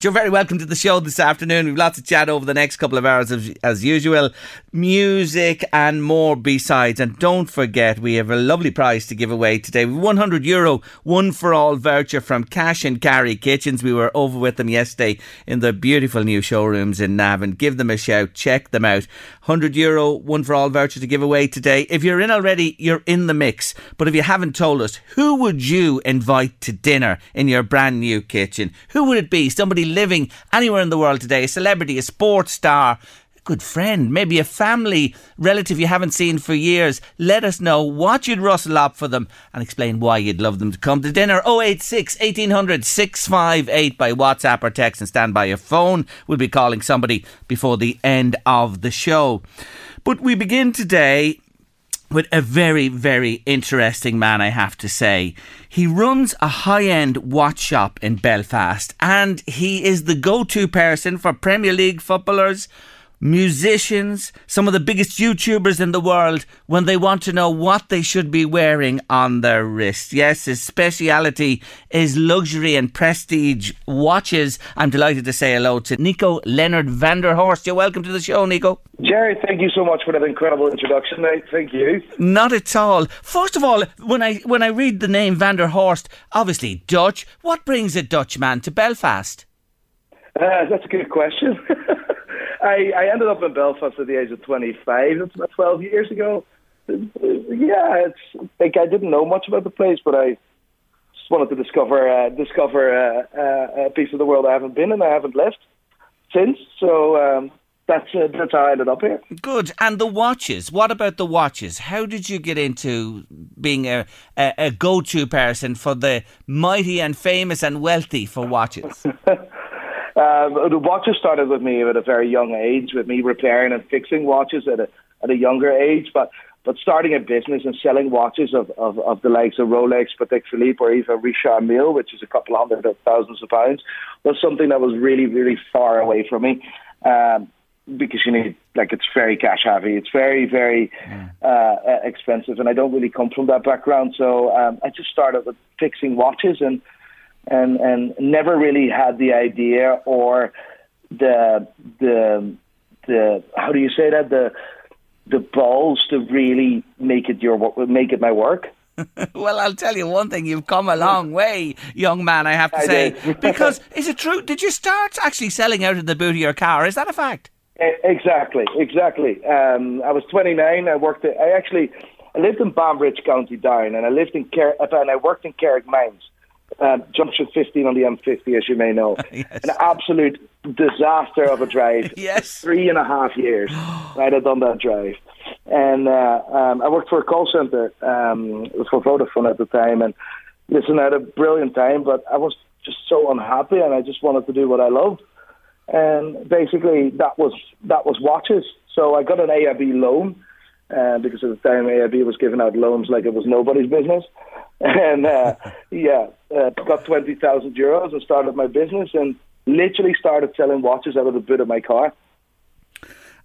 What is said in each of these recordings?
You're very welcome to the show this afternoon. We've lots of chat over the next couple of hours as, as usual. Music and more besides. And don't forget, we have a lovely prize to give away today. 100 euro, one for all voucher from Cash and Carry Kitchens. We were over with them yesterday in the beautiful new showrooms in Navan. Give them a shout. Check them out. 100 euro, one for all voucher to give away today. If you're in already, you're in the mix. But if you haven't told us, who would you invite to dinner in your brand new kitchen? Who would it be? Somebody living anywhere in the world today, a celebrity, a sports star, good friend, maybe a family relative you haven't seen for years. Let us know what you'd rustle up for them and explain why you'd love them to come to dinner. 086 1800 658 by WhatsApp or text and stand by your phone. We'll be calling somebody before the end of the show. But we begin today with a very, very interesting man, I have to say. He runs a high end watch shop in Belfast and he is the go to person for Premier League footballers, musicians, some of the biggest YouTubers in the world when they want to know what they should be wearing on their wrist. Yes, his speciality is luxury and prestige watches. I'm delighted to say hello to Nico Leonard van der Horst. You're welcome to the show, Nico. Jerry, thank you so much for that incredible introduction, mate. Thank you. Not at all. First of all, when I when I read the name van der Horst, obviously Dutch. What brings a Dutchman to Belfast? Uh, that's a good question. I, I ended up in Belfast at the age of 25. That's about 12 years ago. Yeah, it's like I didn't know much about the place, but I just wanted to discover uh, discover uh, uh, a piece of the world I haven't been and I haven't left since. So um, that's uh, that's how I ended up here. Good. And the watches. What about the watches? How did you get into being a, a, a go to person for the mighty and famous and wealthy for watches? Uh, the watches started with me at a very young age, with me repairing and fixing watches at a at a younger age. But but starting a business and selling watches of, of, of the likes of Rolex, Patek Philippe, or even Richard Mille, which is a couple hundred of thousands of pounds, was something that was really really far away from me. Um, because you need like it's very cash heavy, it's very very uh, expensive, and I don't really come from that background. So um, I just started with fixing watches and and and never really had the idea or the the the how do you say that the the balls to really make it your make it my work. well, I'll tell you one thing: you've come a long way, young man. I have to I say, because is it true? Did you start actually selling out of the boot of your car? Is that a fact? Exactly, exactly. Um, I was 29. I worked. At, I actually I lived in Banbridge, County Down, and I lived in Car- and I worked in Carrickmines, uh, junction 15 on the M50, as you may know. Yes. An absolute disaster of a drive. Yes. three and a half years I'd have done that drive, and uh, um, I worked for a call center um, for Vodafone at the time, and listen, I had a brilliant time, but I was just so unhappy, and I just wanted to do what I loved and basically that was that was watches. So I got an AIB loan uh, because at the time AIB was giving out loans like it was nobody's business, and uh, yeah, uh, got twenty thousand euros and started my business and literally started selling watches out of the boot of my car.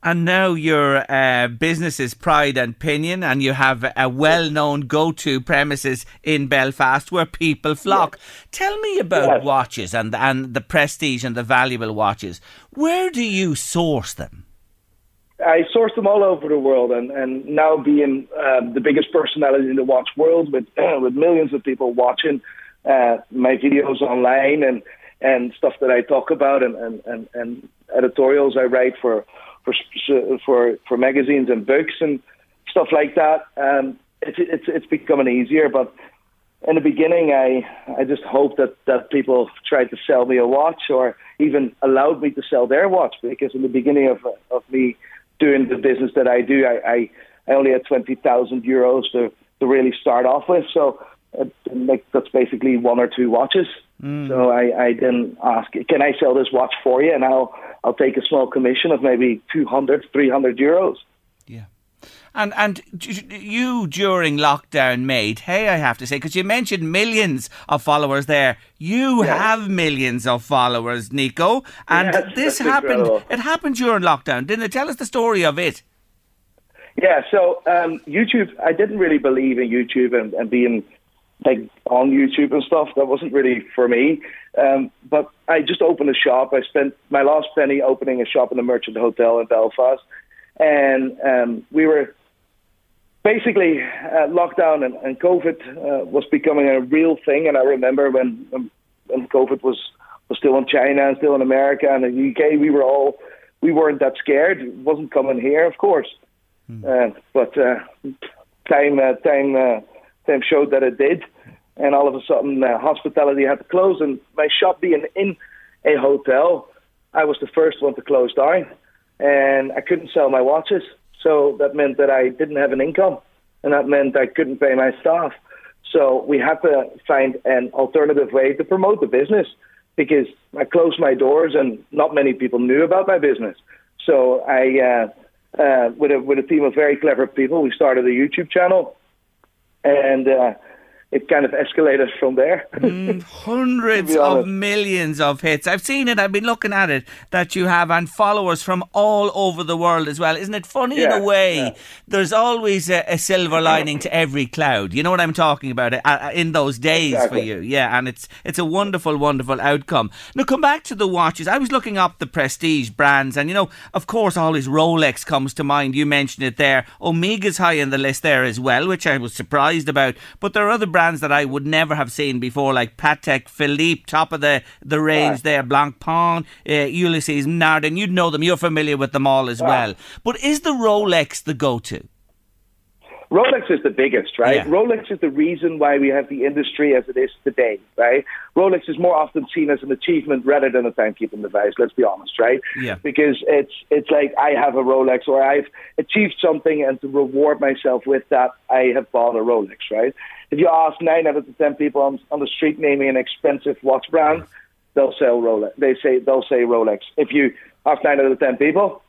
And now your uh, business is Pride and Pinion, and you have a well-known go-to premises in Belfast where people flock. Tell me about Yes. watches and and the prestige and the valuable watches. Where do you source them? I sourced them all over the world, and and now being uh, the biggest personality in the watch world, with with millions of people watching uh, my videos online and and stuff that I talk about, and and and, and editorials I write for for for for magazines and books and stuff like that. Um, it's it's it's becoming easier, but in the beginning, I I just hoped that that people tried to sell me a watch or even allowed me to sell their watch because in the beginning of of me doing the business that I do, I I, I only had twenty thousand euros to to really start off with, so uh, like that's basically one or two watches. Mm. So I I then ask, can I sell this watch for you, and I'll I'll take a small commission of maybe 200, 300 euros. Yeah. And and you during lockdown made hey I have to say because you mentioned millions of followers there. You yeah. have millions of followers Nico. And yes, this happened incredible. it happened during lockdown. Didn't it? Tell us the story of it. Yeah so um, YouTube I didn't really believe in YouTube and, and being like on YouTube and stuff. That wasn't really for me. Um, but I just opened a shop. I spent my last penny opening a shop in a merchant hotel in Belfast. And um, we were basically uh, lockdown and, and COVID uh, was becoming a real thing. And I remember when, when COVID was was still in China and still in America and the UK, we were all we weren't that scared. It wasn't coming here, of course, mm. uh, but uh, time uh, time uh, time showed that it did. And all of a sudden, uh, hospitality had to close, and my shop being in a hotel, I was the first one to close down, and I couldn't sell my watches. So that meant that I didn't have an income, and that meant I couldn't pay my staff. So we had to find an alternative way to promote the business because I closed my doors and not many people knew about my business. So I, uh, uh, with a with a team of very clever people, we started a YouTube channel, and uh, it kind of escalated from there. mm, hundreds of millions of hits. I've seen it. I've been looking at it that you have, and followers from all over the world as well. Isn't it funny yeah, in a way? Yeah. There's always a, a, silver lining to every cloud. You know what I'm talking about? Uh, uh, in those days exactly. for you, yeah. And it's it's a wonderful, wonderful outcome. Now come back to the watches. I was looking up the prestige brands, and you know, of course, always Rolex comes to mind. You mentioned it there. Omega's high in the list there as well, which I was surprised about. But there are other brands brands that I would never have seen before, like Patek Philippe, top of the, the range there, Blancpain, uh, Ulysse, Nardin. You'd know them. You're familiar with them all as well. But is the Rolex the go to? Rolex is the biggest, right? Yeah. Rolex is the reason why we have the industry as it is today, right? Rolex is more often seen as an achievement rather than a timekeeping device. Let's be honest, right? Yeah. Because it's it's like I have a Rolex or I've achieved something, and to reward myself with that, I have bought a Rolex, right? If you ask nine out of the ten people on, on the street naming an expensive watch brand, they'll sell Rolex. They say they'll say Rolex. If you ask nine out of the ten people,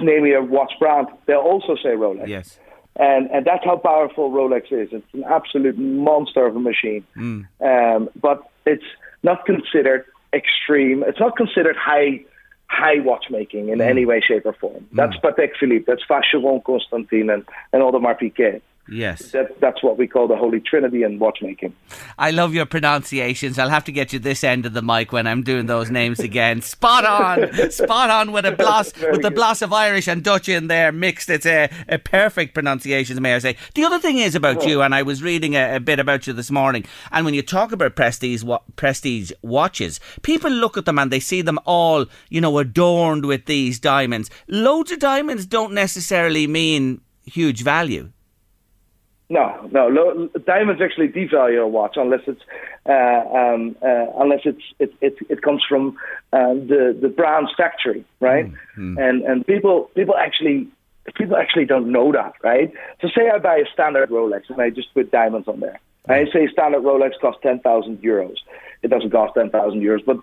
name me a watch brand, they'll also say Rolex. Yes. And, and that's how powerful Rolex is. It's an absolute monster of a machine. Mm. Um, but it's not considered extreme. It's not considered high high watchmaking in mm. any way, shape, or form. That's mm. Patek Philippe. That's Vacheron Constantin and, and Audemars Piguet. Yes. That, that's what we call the Holy Trinity in watchmaking. I love your pronunciations. I'll have to get you this end of the mic when I'm doing those names again. Spot on. Spot on with a blas, with the blas of Irish and Dutch in there mixed. It's a, a perfect pronunciation, may I say. The other thing is about oh. you, and I was reading a, a, bit about you this morning, and when you talk about prestige, wa- prestige watches, people look at them and they see them all, you know, adorned with these diamonds. Loads of diamonds don't necessarily mean huge value. No, no. diamonds actually devalue a watch unless it's uh, um, uh, unless it's it, it, it comes from uh, the the brand's factory, right? Mm-hmm. And and people people actually people actually don't know that, right? So say I buy a standard Rolex and I just put diamonds on there. I say standard Rolex costs ten thousand euros. It doesn't cost ten thousand euros, but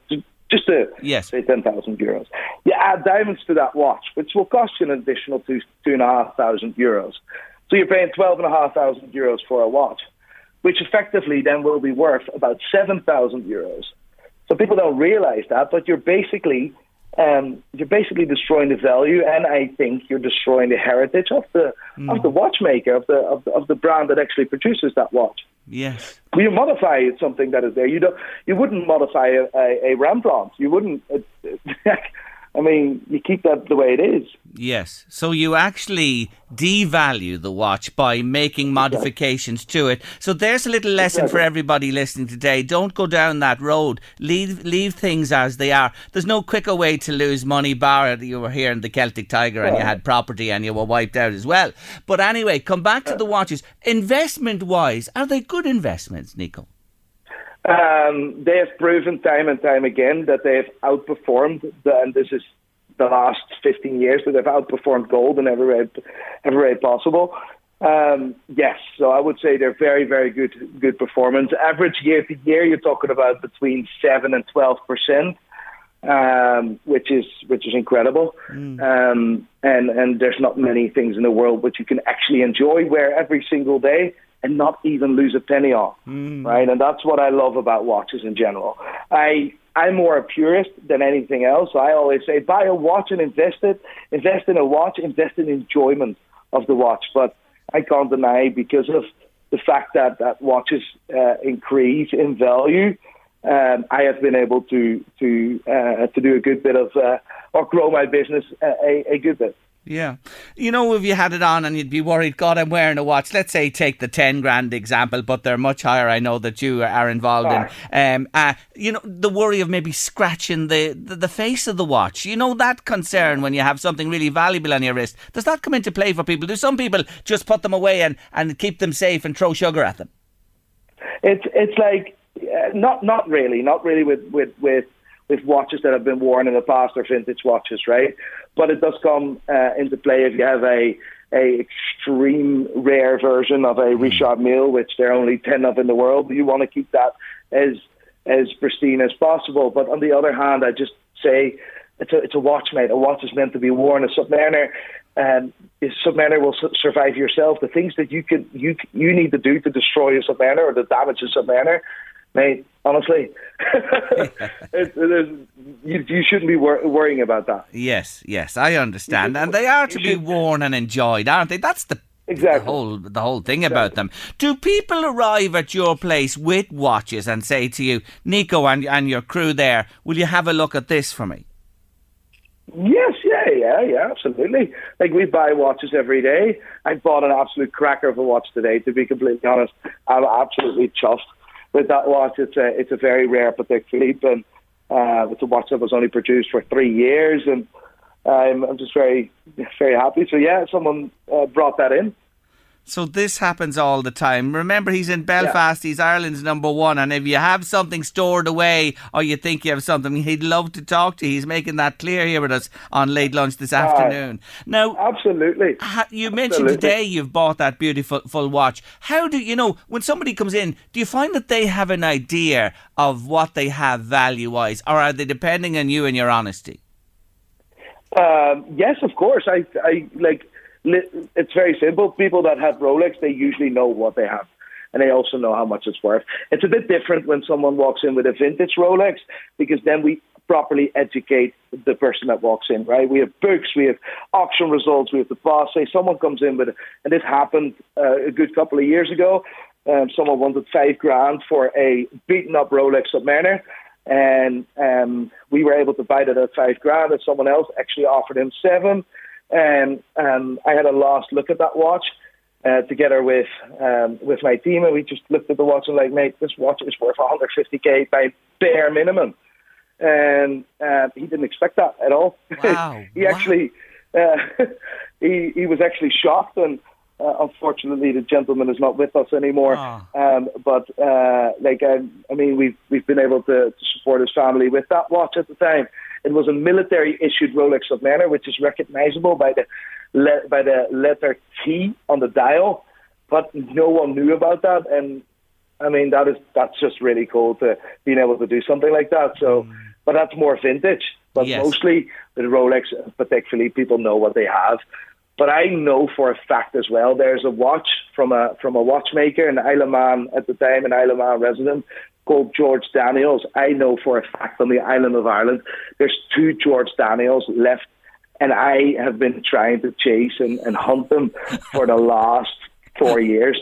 just to yes. say ten thousand euros. You add diamonds to that watch, which will cost you an additional two two and a half thousand euros. So you're paying 12,500 euros for a watch, which effectively then will be worth about 7,000 euros. So people don't realize that, but you're basically um, you're basically destroying the value, and I think you're destroying the heritage of the mm. of the watchmaker of the, of the of the brand that actually produces that watch. Yes. You modify something that is there, you don't you wouldn't modify a, a, a Rembrandt. You wouldn't. I mean, you keep that the way it is. Yes. So you actually devalue the watch by making modifications to it. So there's a little lesson exactly. for everybody listening today. Don't go down that road. Leave leave things as they are. There's no quicker way to lose money, bar you were here in the Celtic Tiger yeah. and you had property and you were wiped out as well. But anyway, come back to the watches. Investment wise, are they good investments, Nico? Um, they have proven time and time again that they have outperformed, the, and this is the last 15 years that they've outperformed gold in every way, every way possible. Um, yes, so I would say they're very, very good, good performance. Average year to year, you're talking about between seven and 12 percent, um, which is which is incredible. Mm. Um, and and there's not many things in the world which you can actually enjoy where every single day and not even lose a penny on, mm. right? And that's what I love about watches in general. I I'm more a purist than anything else. I always say buy a watch and invest it. Invest in a watch. Invest in enjoyment of the watch. But I can't deny because of the fact that that watches uh, increase in value. Um, I have been able to to uh, to do a good bit of uh, or grow my business a, a good bit. Yeah. You know, if you had it on and you'd be worried, God, I'm wearing a watch. Let's say take the 10 grand example, but they're much higher. I know that you are involved in. Um, uh, you know, the worry of maybe scratching the, the, the, face of the watch. You know, that concern when you have something really valuable on your wrist. Does that come into play for people? Do some people just put them away and, and keep them safe and throw sugar at them? It's, it's like, uh, not, not really, not really with, with, with with watches that have been worn in the past or vintage watches, right? But it does come uh, into play if you have a a extreme rare version of a. Richard Mille, which there are only ten of in the world. You want to keep that as as pristine as possible. But on the other hand, I just say it's a it's a watch, mate. A watch is meant to be worn. A Submariner, um, a Submariner will su- survive yourself. The things that you can you you need to do to destroy a Submariner or to damage a Submariner, mate, honestly, it, you, you, shouldn't be wor- worrying about that. Yes, yes, I understand, and they are to be worn and enjoyed, aren't they? That's the Exactly. The whole the whole thing exactly. about them. Do people arrive at your place with watches and say to you, Nico and and your crew there, will you have a look at this for me? Yes, yeah, yeah, yeah, absolutely. Like we buy watches every day. I bought an absolute cracker of a watch today. To be completely honest, I'm absolutely chuffed with that watch, it's a it's a very rare Philippe, and uh, it's a watch that was only produced for three years, and I'm I'm just very very happy. So yeah, someone uh, brought that in. So this happens all the time. Remember, he's in Belfast. Yeah. He's Ireland's number one. And if you have something stored away or you think you have something, he'd love to talk to you. He's making that clear here with us on late lunch this afternoon. Uh, now, absolutely. Ha- you mentioned today you've bought that beautiful full watch. How do you know when somebody comes in? Do you find that they have an idea of what they have value wise, or are they depending on you and your honesty? Um, yes, of course. I, I like it's very simple. People that have Rolex, they usually know what they have. And they also know how much it's worth. It's a bit different when someone walks in with a vintage Rolex because then we properly educate the person that walks in, right? We have books, we have auction results, we have the boss. Say someone comes in with, and this happened uh, a good couple of years ago. Um, someone wanted five grand for a beaten up Rolex Submariner, and um, we were able to buy it at five grand, and someone else actually offered him seven. And um, I had a last look at that watch uh, together with um, with my team, and we just looked at the watch and like, mate, this watch is worth 150k by bare minimum. And uh, he didn't expect that at all. Wow. he wow. actually uh, he he was actually shocked and. Uh, unfortunately, the gentleman is not with us anymore. Oh. Um, but uh, like, um, I mean, we've we've been able to, to support his family with that watch at the time. It was a military issued Rolex Submariner, which is recognizable by the le- by the letter T on the dial, but no one knew about that. And I mean, that is that's just really cool to being able to do something like that. So, mm. but that's more vintage. But yes. mostly with Rolex, particularly, people know what they have. But I know for a fact as well, there's a watch from a from a watchmaker in Isle of Man at the time, an Isle of Man resident called George Daniels. I know for a fact on the island of Ireland, there's two George Daniels left, and I have been trying to chase and, and hunt them for the last four years.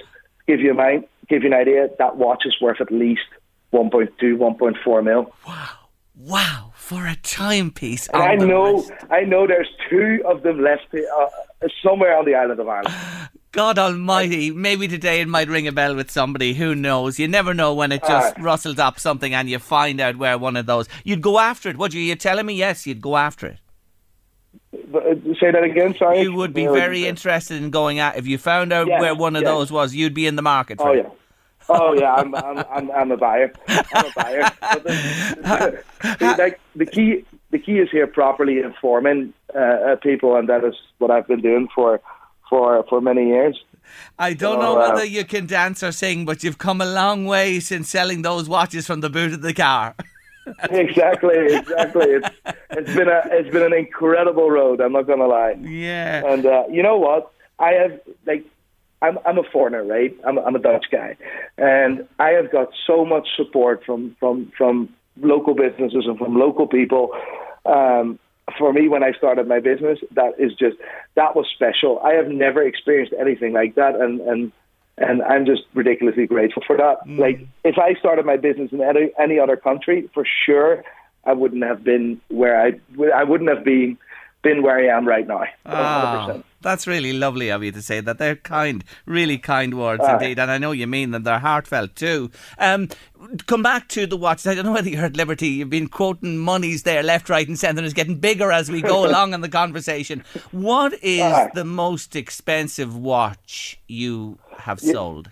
Give you a mind, give you an idea, that watch is worth at least 1.2, 1.4 mil. Wow. Wow For a timepiece. I know, I know there's two of them left uh, somewhere on the island of Ireland. God Almighty, maybe today it might ring a bell with somebody. Who knows? You never know when it just uh, rustles up something and you find out where one of those. You'd go after it, would you? You're telling me yes, you'd go after it. Uh, say that again. Sorry. You would be very interested in going out if you found out yes, where one of yes. those was. You'd be in the market. oh yeah. Oh yeah, I'm I'm I'm, I'm a buyer. I'm a buyer. The, the, like the key the key is here properly informing uh, uh, people, and that is what I've been doing for for for many years. I don't so, know whether uh, you can dance or sing, but you've come a long way since selling those watches from the boot of the car. exactly, exactly. It's it's been a it's been an incredible road. I'm not gonna lie. Yeah. And uh, you know what? I have like I'm I'm a foreigner, right? I'm I'm a Dutch guy, and I have got so much support from from from local businesses and from local people. Um, for me, when I started my business, that is just that was special. I have never experienced anything like that, and and and I'm just ridiculously grateful for that. Mm. Like if I started my business in any any other country, for sure, I wouldn't have been where I I wouldn't have been been where I am right now. Oh, that's really lovely of you to say that. They're kind, really kind words indeed, and I know you mean them. They're heartfelt too. Um, come back to the watches. I don't know whether you're at liberty. You've been quoting monies there, left, right, and centre. It's getting bigger as we go along in the conversation. What is uh, the most expensive watch you have yeah, sold?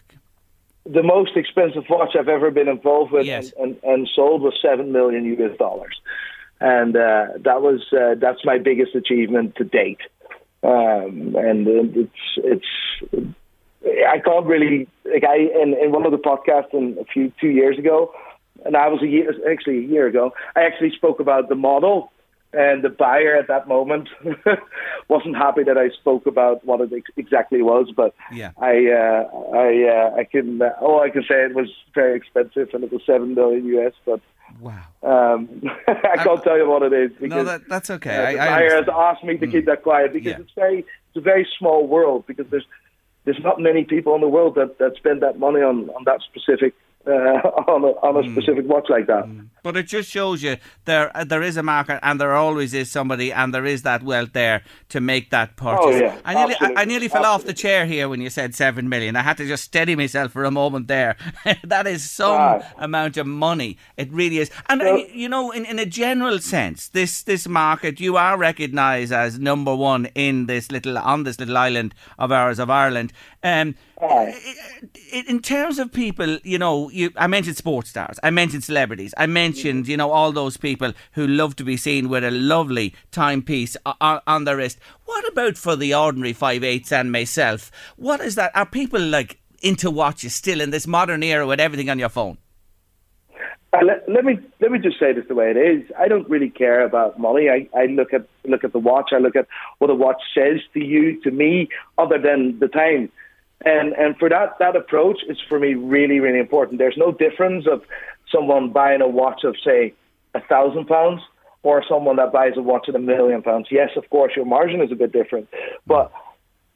The most expensive watch I've ever been involved with yes. and, and, and sold was seven million US dollars and uh, that was uh, that's my biggest achievement to date. Um, and it's it's I can't really like I in, in one of the podcasts in a few two years ago, and I was a year actually a year ago. I actually spoke about the model. And the buyer at that moment wasn't happy that I spoke about what it ex- exactly was, but yeah. I, uh, I, uh, I can, uh, all I can say it was very expensive, and it was seven million US. But Wow. Um, I can't tell you what it is. Because, no, that, that's okay. Uh, the I, buyer has asked me to mm. keep that quiet because yeah. it's very it's a very small world because there's there's not many people in the world that, that spend that money on, on that specific uh, on, a, on a mm. specific watch like that. Mm. But it just shows you there uh, there is a market and there always is somebody and there is that wealth there to make that purchase. Oh, yeah. I nearly, I, I nearly fell off the chair here when you said seven million. I had to just steady myself for a moment there. that is some ah. amount of money. It really is. And uh, you know, in, in a general sense, this this market you are recognised as number one in this little on this little island of ours of Ireland. Um, in terms of people, you know, you, I mentioned sports stars, I mentioned celebrities, I mentioned, you know, all those people who love to be seen with a lovely timepiece on, on their wrist. What about for the ordinary five eighths and myself? What is that? Are people like into watches still in this modern era with everything on your phone? Uh, let, let, me let me just say this the way it is. I don't really care about money. I, I look at look at the watch. I look at what a watch says to you, to me, other than the time. And and for that that approach is for me really really important. There's no difference of someone buying a watch of say a thousand pounds or someone that buys a watch at a million pounds. Yes, of course, your margin is a bit different, but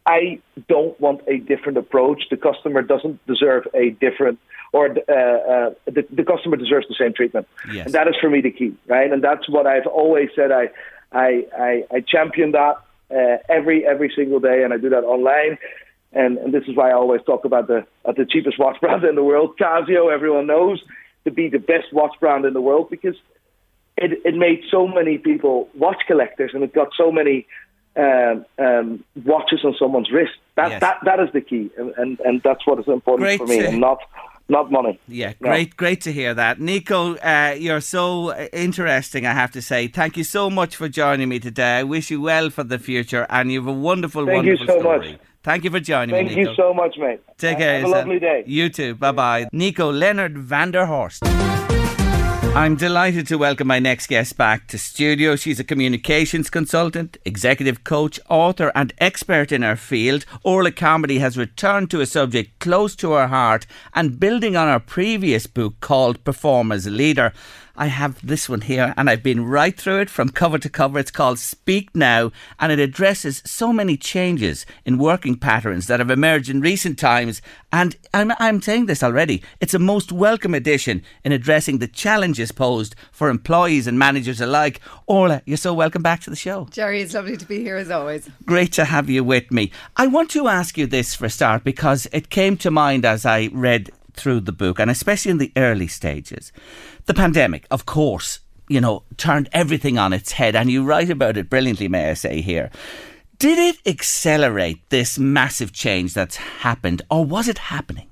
I don't want a different approach. The customer doesn't deserve a different, or uh, uh, the, the customer deserves the same treatment. Yes. And that is for me the key, right? And that's what I've always said. I I I, I champion that uh, every every single day, and I do that online. And, and this is why I always talk about the uh, the cheapest watch brand in the world, Casio. Everyone knows to be the best watch brand in the world because it it made so many people watch collectors, and it got so many um, um, watches on someone's wrist. That yes. that that is the key, and and, and that's what is important Great for me, and not not money. Yeah, great, great to hear that, Nico. Uh, you're so interesting. I have to say, thank you so much for joining me today. I wish you well for the future, and you have a wonderful, thank wonderful you so story. Much. Thank you for joining Thank me. Thank you so much, mate. Take care. Have a lovely day. You too. Bye bye. Nico Leonard Vanderhorst. I'm delighted to welcome my next guest back to studio. She's a communications consultant, executive coach, author, and expert in her field. Orla Carmody has returned to a subject close to her heart and building on her previous book called Perform as a Leader. I have this one here, and I've been right through it from cover to cover. It's called Speak Now, and it addresses so many changes in working patterns that have emerged in recent times. And I'm, I'm saying this already. It's a most welcome addition in addressing the challenges posed for employees and managers alike. Orla, you're so welcome back to the show. Jerry, it's lovely to be here as always. Great to have you with me. I want to ask you this for a start because it came to mind as I read through the book, and especially in the early stages. The pandemic, of course, you know, turned everything on its head, and you write about it brilliantly, may I say here. Did it accelerate this massive change that's happened, or was it happening?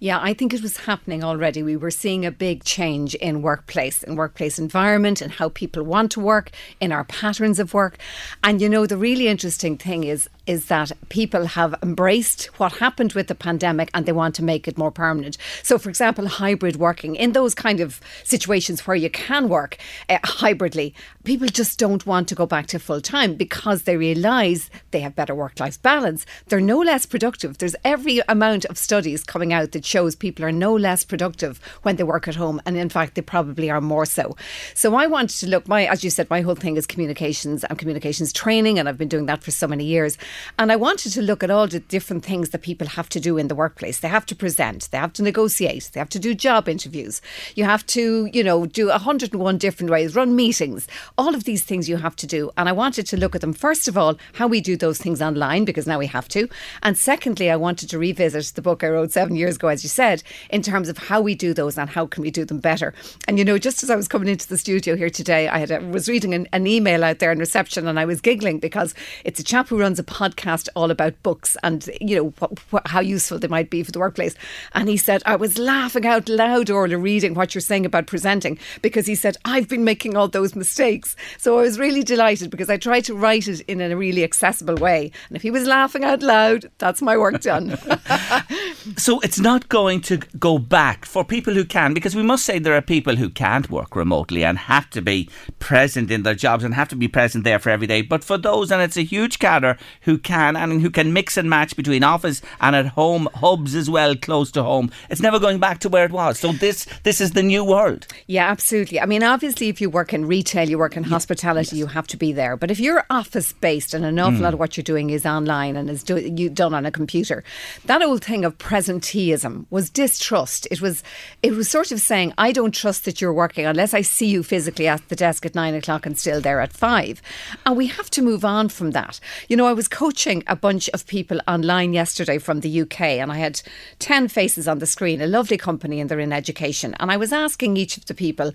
Yeah, I think it was happening already. We were seeing a big change in workplace, in workplace environment, and how people want to work, in our patterns of work. And you know, the really interesting thing is is that people have embraced what happened with the pandemic and they want to make it more permanent. So, for example, hybrid working in those kind of situations where you can work uh, hybridly, people just don't want to go back to full time because they realise they have better work life balance. They're no less productive. There's every amount of studies coming out that shows people are no less productive when they work at home. And in fact, they probably are more so. So I wanted to look, my, as you said, my whole thing is communications and communications training. And I've been doing that for so many years. And I wanted to look at all the different things that people have to do in the workplace. They have to present, they have to negotiate, they have to do job interviews. You have to, you know, do 101 different ways, run meetings, all of these things you have to do. And I wanted to look at them, first of all, how we do those things online, because now we have to. And secondly, I wanted to revisit the book I wrote seven years ago, as you said, in terms of how we do those and how can we do them better. And you know, just as I was coming into the studio here today, I had a, was reading an, an email out there in reception, and I was giggling because it's a chap who runs a podcast all about books and you know wh- wh- how useful they might be for the workplace. And he said, I was laughing out loud, Orla, reading what you're saying about presenting because he said I've been making all those mistakes. So I was really delighted because I tried to write it in a really accessible way. And if he was laughing out loud, that's my work done. so it's not going to go back for people who can, because we must say there are people who can't work remotely and have to be present in their jobs and have to be present there for every day. But for those, and it's a huge cadre who can and who can mix and match between office and at home hubs as well, close to home, it's never going back to where it was. So this this is the new world. Yeah, absolutely. I mean, obviously, if you work in retail, you work in hospitality, yes. you have to be there. But if you're office based and an awful mm. lot of what you're doing is online and is do- you done on a computer, that old thing of presenteeism was distrust. It was it was sort of saying, I don't trust that you're working unless I see you physically at the desk at nine o'clock and still there at five. And we have to move on from that. You know, I was coaching a bunch of people online yesterday from the UK and I had 10 faces on the screen, a lovely company and they're in education. And I was asking each of the people,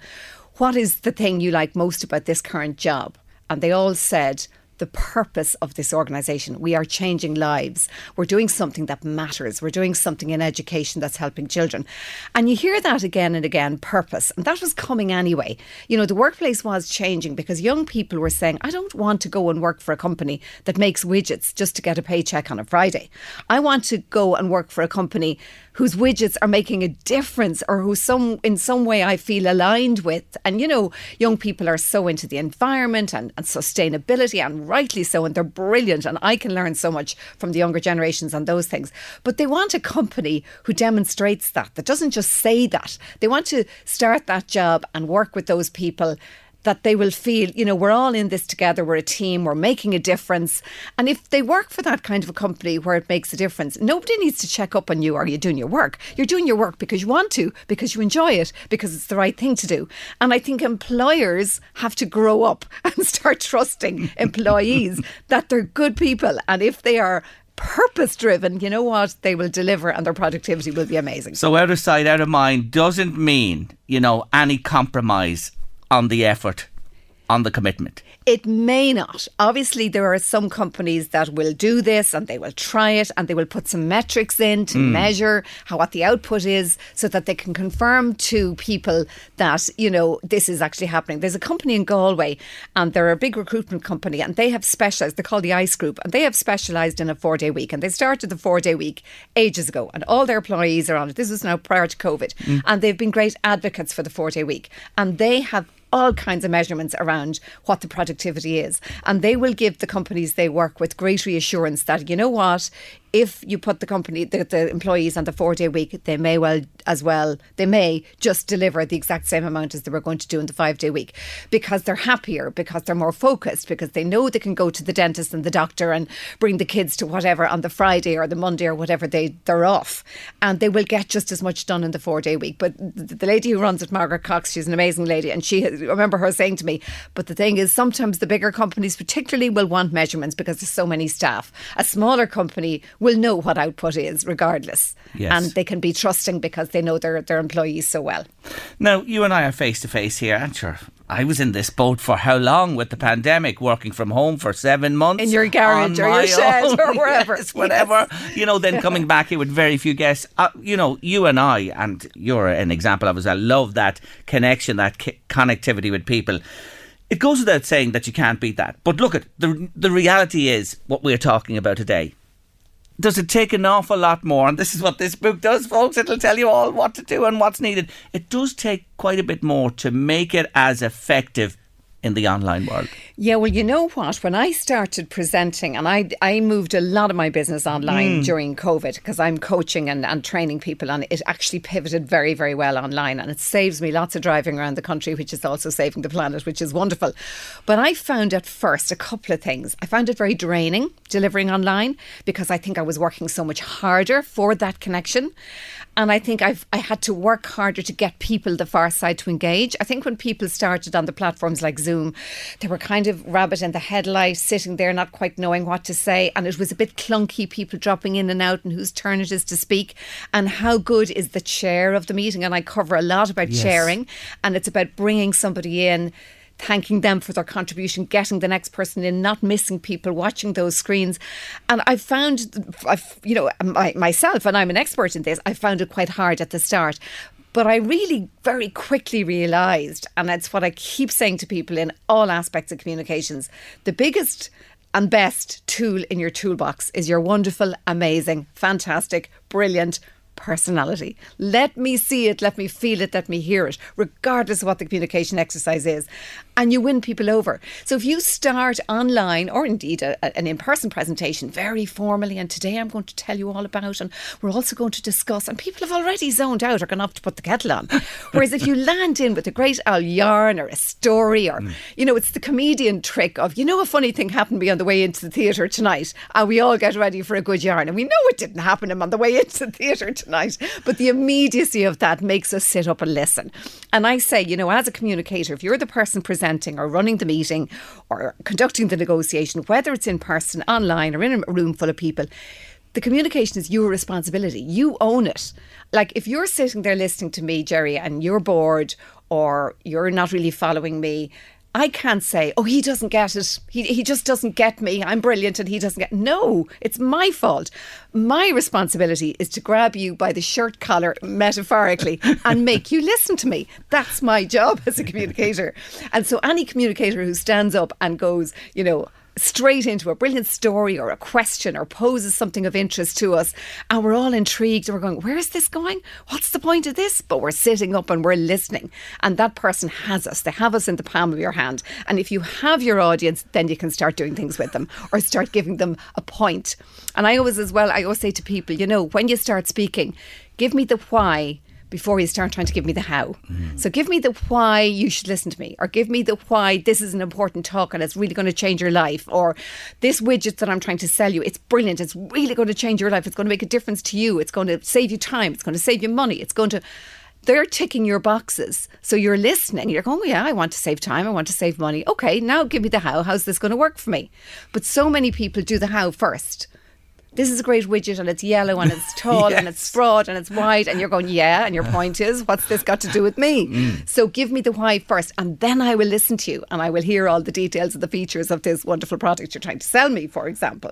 what is the thing you like most about this current job? And they all said, the purpose of this organisation. We are changing lives. We're doing something that matters. We're doing something in education that's helping children. And you hear that again and again purpose. And that was coming anyway. You know, the workplace was changing because young people were saying, I don't want to go and work for a company that makes widgets just to get a paycheck on a Friday. I want to go and work for a company whose widgets are making a difference or who some in some way I feel aligned with. And you know, young people are so into the environment and, and sustainability and rightly so, and they're brilliant. And I can learn so much from the younger generations on those things. But they want a company who demonstrates that, that doesn't just say that. They want to start that job and work with those people that they will feel, you know, we're all in this together, we're a team, we're making a difference. And if they work for that kind of a company where it makes a difference, nobody needs to check up on you. Are you doing your work? You're doing your work because you want to, because you enjoy it, because it's the right thing to do. And I think employers have to grow up and start trusting employees that they're good people. And if they are purpose driven, you know what? They will deliver and their productivity will be amazing. So, out of sight, out of mind doesn't mean, you know, any compromise on the effort, on the commitment. It may not. Obviously, there are some companies that will do this and they will try it and they will put some metrics in to mm. measure how what the output is so that they can confirm to people that, you know, this is actually happening. There's a company in Galway and they're a big recruitment company and they have specialised, they're called the ICE Group, and they have specialised in a four day week. And they started the four day week ages ago and all their employees are on it. This was now prior to COVID. Mm. And they've been great advocates for the four day week. And they have all kinds of measurements around what the productivity is. And they will give the companies they work with great reassurance that, you know what, if you put the company, the, the employees on the four day week, they may well as well, they may just deliver the exact same amount as they were going to do in the five day week because they're happier, because they're more focused, because they know they can go to the dentist and the doctor and bring the kids to whatever on the Friday or the Monday or whatever they, they're off. And they will get just as much done in the four day week. But the lady who runs it, Margaret Cox, she's an amazing lady. And she, I remember her saying to me, but the thing is, sometimes the bigger companies particularly will want measurements because there's so many staff. A smaller company will know what output is regardless. Yes. And they can be trusting because they know their, their employees so well. Now, you and I are face to face here, and sure, I was in this boat for how long with the pandemic, working from home for seven months. In your garage or your shed own. or wherever. Yes, whatever. Yes. You know, then coming back here with very few guests. Uh, you know, you and I, and you're an example of us, I love that connection, that c- connectivity with people. It goes without saying that you can't beat that. But look at the the reality is what we're talking about today does it take an awful lot more? And this is what this book does, folks. It'll tell you all what to do and what's needed. It does take quite a bit more to make it as effective in the online world. Yeah, well, you know what? When I started presenting, and I, I moved a lot of my business online mm. during COVID because I'm coaching and, and training people, and it actually pivoted very, very well online. And it saves me lots of driving around the country, which is also saving the planet, which is wonderful. But I found at first a couple of things. I found it very draining delivering online because I think I was working so much harder for that connection. And I think I've I had to work harder to get people the far side to engage. I think when people started on the platforms like Zoom, they were kind of rabbit in the headlight, sitting there not quite knowing what to say, and it was a bit clunky. People dropping in and out, and whose turn it is to speak, and how good is the chair of the meeting. And I cover a lot about Yes. chairing, and it's about bringing somebody in thanking them for their contribution, getting the next person in, not missing people, watching those screens. And I found, I've, you know, my, myself, and I'm an expert in this, I found it quite hard at the start. But I really very quickly realised, and that's what I keep saying to people in all aspects of communications the biggest and best tool in your toolbox is your wonderful, amazing, fantastic, brilliant personality. Let me see it, let me feel it, let me hear it, regardless of what the communication exercise is. And you win people over. So if you start online or indeed a, a- an in person presentation very formally, and today I'm going to tell you all about, and we're also going to discuss, and people have already zoned out or gone off to put the kettle on. Whereas if you land in with a great old yarn or a story, or, mm. you know, it's the comedian trick of, you know, a funny thing happened to me on the way into the theatre tonight, and we all get ready for a good yarn. And we know it didn't happen to him on the way into the theatre tonight, but the immediacy of that makes us sit up and listen. And I say, you know, as a communicator, if you're the person presenting or running the meeting or conducting the negotiation, whether it's in person, online, or in a room full of people, the communication is your responsibility. You own it. Like if you're sitting there listening to me, Jerry, and you're bored or you're not really following me, I can't say, oh, he doesn't get it. He, he just doesn't get me. I'm brilliant and he doesn't get No, it's my fault. My responsibility is to grab you by the shirt collar, metaphorically, and make you listen to me. That's my job as a communicator. And so any communicator who stands up and goes, you know, straight into a brilliant story or a question or poses something of interest to us and we're all intrigued we're going where is this going? What's the point of this? But we're sitting up and we're listening. And that person has us. They have us in the palm of your hand. And if you have your audience then you can start doing things with them or start giving them a point. And i always as well i always say to people you know when you start speaking give me the why before you start trying to give me the how. Mm. So give me the why you should listen to me, or give me the why this is an important talk and it's really going to change your life, or this widget that I'm trying to sell you, it's brilliant, it's really going to change your life, it's going to make a difference to you, it's going to save you time, it's going to save you money, it's going to. They're ticking your boxes. So you're listening. You're going, oh, yeah, I want to save time. I want to save money. Okay, now give me the how. How's this going to work for me? But so many people do the how first this is a great widget and it's yellow and it's tall and it's broad and it's wide and you're going yeah and your point is what's this got to do with me? Mm. So give me the why first and then I will listen to you and I will hear all the details of the features of this wonderful product you're trying to sell me for example.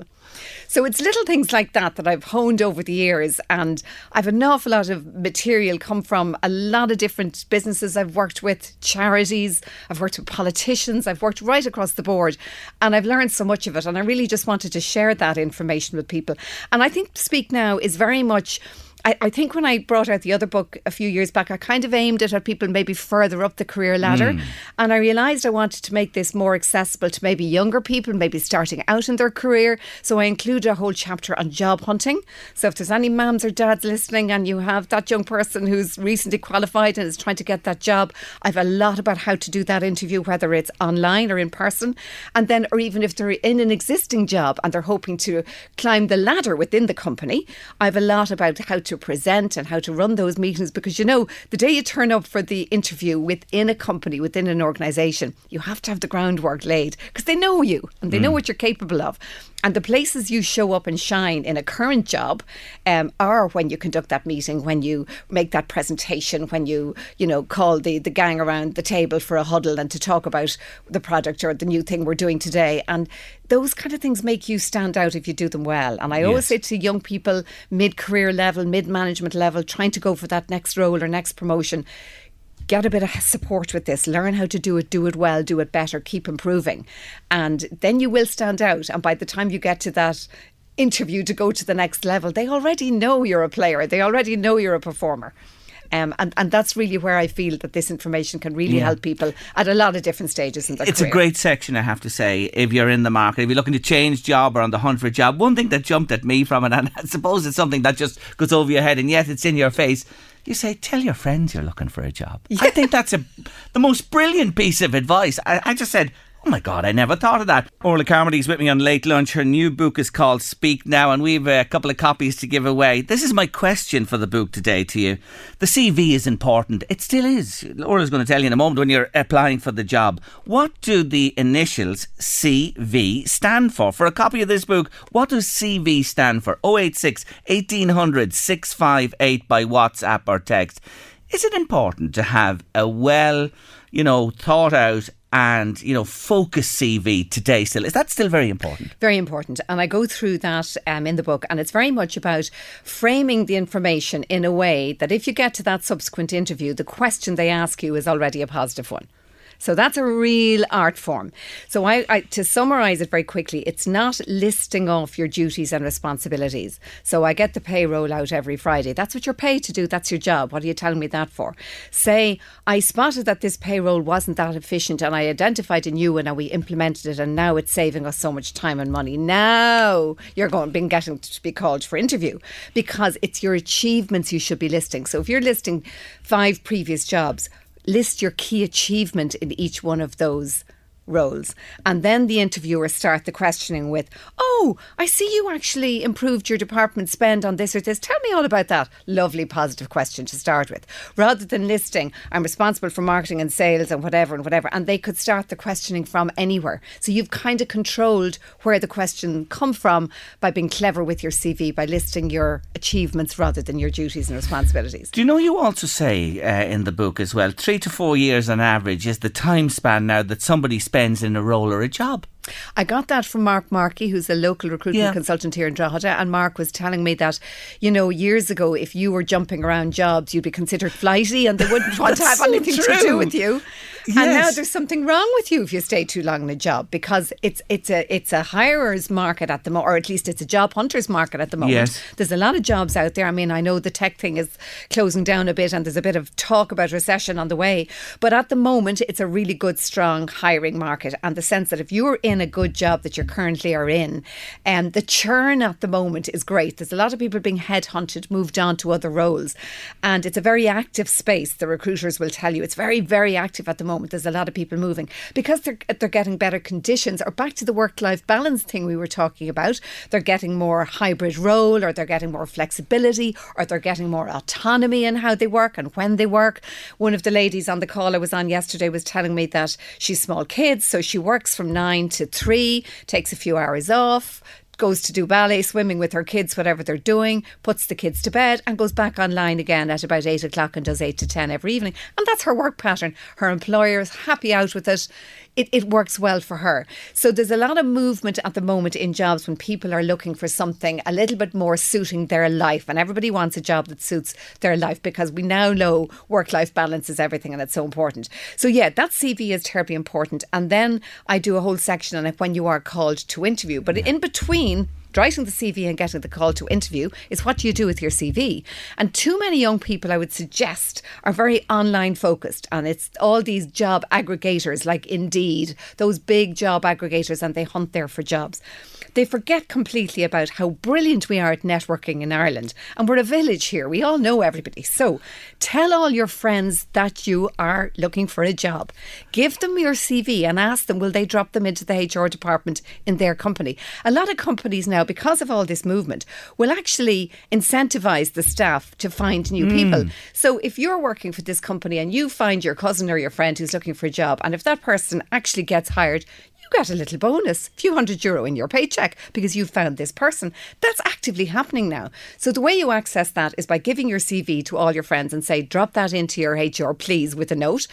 So it's little things like that that I've honed over the years and I've an awful lot of material come from a lot of different businesses I've worked with charities I've worked with politicians I've worked right across the board and I've learned so much of it and I really just wanted to share that information with people and I think Speak Now is very much I, I, think when I brought out the other book a few years back, I kind of aimed it at people maybe further up the career ladder. Mm. And I realised I wanted to make this more accessible to maybe younger people, maybe starting out in their career. So I included a whole chapter on job hunting. So if there's any mums or dads listening and you have that young person who's recently qualified and is trying to get that job, I have a lot about how to do that interview, whether it's online or in person. And then, or even if they're in an existing job and they're hoping to climb the ladder within the company, I have a lot about how to present and how to run those meetings because you know, the day you turn up for the interview within a company, within an organisation, you have to have the groundwork laid because they know you and they mm. know what you're capable of. And the places you show up and shine in a current job um, are when you conduct that meeting, when you make that presentation, when you, you know, call the, the gang around the table for a huddle and to talk about the product or the new thing we're doing today. And those kind of things make you stand out if you do them well. And I always yes. say to young people, mid career level, mid management level, trying to go for that next role or next promotion, get a bit of support with this, learn how to do it, do it well, do it better, keep improving. And then you will stand out. And by the time you get to that interview to go to the next level, they already know you're a player, they already know you're a performer. Um, and, and that's really where I feel that this information can really yeah. help people at a lot of different stages in their It's career. a great section, I have to say, if you're in the market, if you're looking to change job or on the hunt for a job. One thing that jumped at me from it, and I suppose it's something that just goes over your head, and yet it's in your face, you say, tell your friends you're looking for a job. Yeah. I think that's a the most brilliant piece of advice. I, I just said, Oh my God, I never thought of that. Orla Carmody's with me on Late Lunch. Her new book is called Speak Now, and we've uh, a couple of copies to give away. This is my question for the book today to you. The CV is important. It still is. Orla's going to tell you in a moment when you're applying for the job. What do the initials CV stand for? For a copy of this book, what does CV stand for? 086 1800 658 by WhatsApp or text. Is it important to have a well, you know, thought out and you know focus CV today still is that still very important? Very important, and I go through that um, in the book, and it's very much about framing the information in a way that if you get to that subsequent interview, the question they ask you is already a positive one. So that's a real art form. So I, I, to summarise it very quickly, it's not listing off your duties and responsibilities. So I get the payroll out every Friday. That's what you're paid to do. That's your job. What are you telling me that for? Say I spotted that this payroll wasn't that efficient, and I identified a new one, and we implemented it, and now it's saving us so much time and money. Now you're going been getting to be called for interview because it's your achievements you should be listing. So if you're listing five previous jobs list your key achievement in each one of those roles. And then the interviewer start the questioning with, "Oh, I see you actually improved your department spend on this or this. Tell me all about that." Lovely positive question to start with, rather than listing, "I'm responsible for marketing and sales and whatever and whatever." And they could start the questioning from anywhere. So you've kind of controlled where the question come from by being clever with your CV by listing your achievements rather than your duties and responsibilities. Do you know you also say uh, in the book as well, 3 to 4 years on average is the time span now that somebody spends spends in a role or a job. I got that from Mark Markey, who's a local recruitment yeah. consultant here in Drogheda. And Mark was telling me that, you know, years ago, if you were jumping around jobs, you'd be considered flighty and they wouldn't want to have so anything true. to do with you. Yes. And now there's something wrong with you if you stay too long in a job because it's it's a it's a hirer's market at the moment, or at least it's a job hunter's market at the moment. Yes. There's a lot of jobs out there. I mean, I know the tech thing is closing down a bit, and there's a bit of talk about recession on the way. But at the moment, it's a really good, strong hiring market, and the sense that if you are in a good job that you currently are in, and um, the churn at the moment is great. There's a lot of people being headhunted, moved on to other roles, and it's a very active space. The recruiters will tell you it's very, very active at the moment. There's a lot of people moving because they're they're getting better conditions. Or back to the work life balance thing we were talking about. They're getting more hybrid role, or they're getting more flexibility, or they're getting more autonomy in how they work and when they work. One of the ladies on the call I was on yesterday was telling me that she's small kids, so she works from nine to three, takes a few hours off, goes to do ballet, swimming with her kids, whatever they're doing, puts the kids to bed, and goes back online again at about eight o'clock and does eight to ten every evening. And that's her work pattern. Her employer is happy out with it it, it works well for her. So there's a lot of movement at the moment in jobs when people are looking for something a little bit more suiting their life. And everybody wants a job that suits their life because we now know work life balance is everything and it's so important. So, yeah, that CV is terribly important. And then I do a whole section on it when you are called to interview. But yeah. in between, writing the CV and getting the call to interview. is what you do with your CV. And too many young people, I would suggest, are very online focused. And it's all these job aggregators like Indeed, those big job aggregators, and they hunt there for jobs. They forget completely about how brilliant we are at networking in Ireland. And we're a village here. We all know everybody. So tell all your friends that you are looking for a job. Give them your CV and ask them, will they drop them into the HR department in their company? A lot of companies now, because of all this movement, will actually incentivize the staff to find new hmm. people. So if you're working for this company and you find your cousin or your friend who's looking for a job, and if that person actually gets hired, you get a little bonus, a few hundred euro in your paycheck because you found this person. That's actively happening now. So the way you access that is by giving your CV to all your friends and say, drop that into your HR, please, with a note.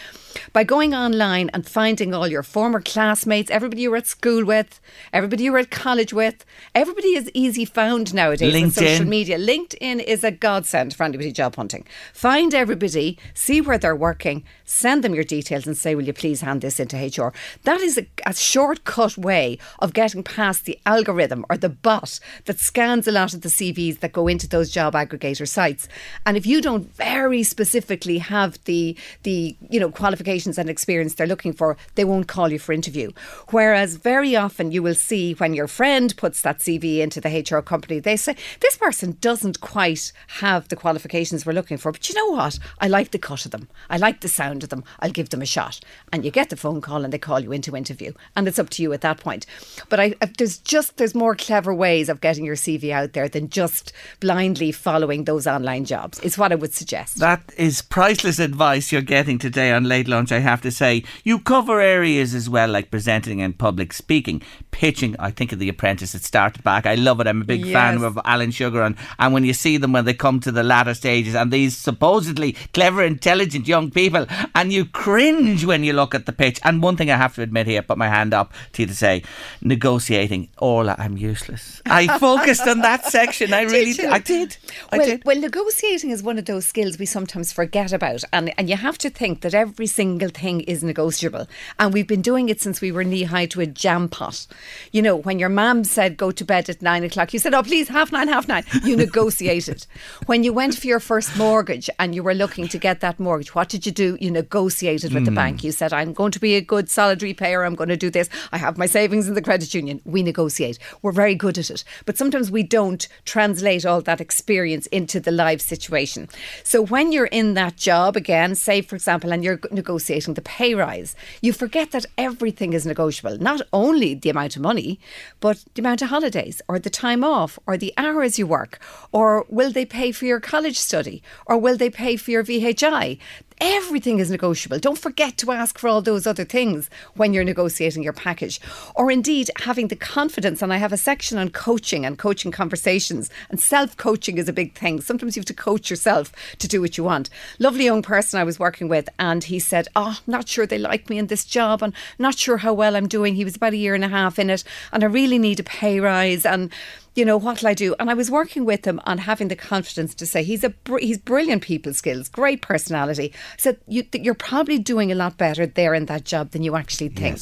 By going online and finding all your former classmates, everybody you were at school with, everybody you were at college with, everybody is easy found nowadays on social media. LinkedIn is a godsend for anybody job hunting. Find everybody, see where they're working, send them your details and say, will you please hand this into HR? That is a, a shortcut way of getting past the algorithm or the bot that scans a lot of the CVs that go into those job aggregator sites. And if you don't very specifically have the the you know qualifications and experience they're looking for, they won't call you for interview. Whereas very often you will see when your friend puts that CV into the HR company, they say this person doesn't quite have the qualifications we're looking for, but you know what? I like the cut of them. I like the sound of them. I'll give them a shot. And you get the phone call and they call you into interview, and it's up to you at that point. But I, I- there's just there's more clever ways of getting your CV out there than just blindly following those online jobs. Is what I would suggest. That is priceless advice you're getting today on Late Lunch, I have to say. You cover areas as well, like presenting and public speaking, pitching. I think of The Apprentice, it started back. I love it. I'm a big fan of Alan Sugar. And, and when you see them when they come to the latter stages, and these supposedly clever, intelligent young people, and you cringe when you look at the pitch. And one thing I have to admit here, put my hand up to you to say, negotiating. Orla, I'm useless. I focused on that section. I really did. I did. I well, did. well, negotiating is one of those skills we sometimes forget about, and and you have to think that every single thing is negotiable. And we've been doing it since we were knee high to a jam pot. You know, when your mum said go to bed at nine o'clock, you said, "Oh, please, half nine, half nine. You negotiated. when you went for your first mortgage and you were looking to get that mortgage, what did you do? You negotiated with the hmm. bank. You said, "I'm going to be a good, solid repayer. I'm going to do this. I have my savings in the credit union." We negotiate. We're very good at it, but sometimes we don't translate all that experience into the live situation. So when you're in that job again, say for example, and you're negotiating the pay rise, you forget that everything is negotiable. Not only the amount of money, but the amount of holidays, or the time off, or the hours you work, or will they pay for your college study, or will they pay for your VHI? Everything is negotiable. Don't forget to ask for all those other things when you're negotiating your package. Or indeed, having the confidence. And I have a section on coaching and coaching conversations. And self coaching is a big thing. Sometimes you have to coach yourself to do what you want. Lovely young person I was working with, and he said, Oh, not sure they like me in this job, and not sure how well I'm doing. He was about a year and a half in it, and I really need a pay rise. And you know what'll I do? And I was working with him on having the confidence to say he's a br- he's brilliant people skills, great personality. So you th- you're probably doing a lot better there in that job than you actually think.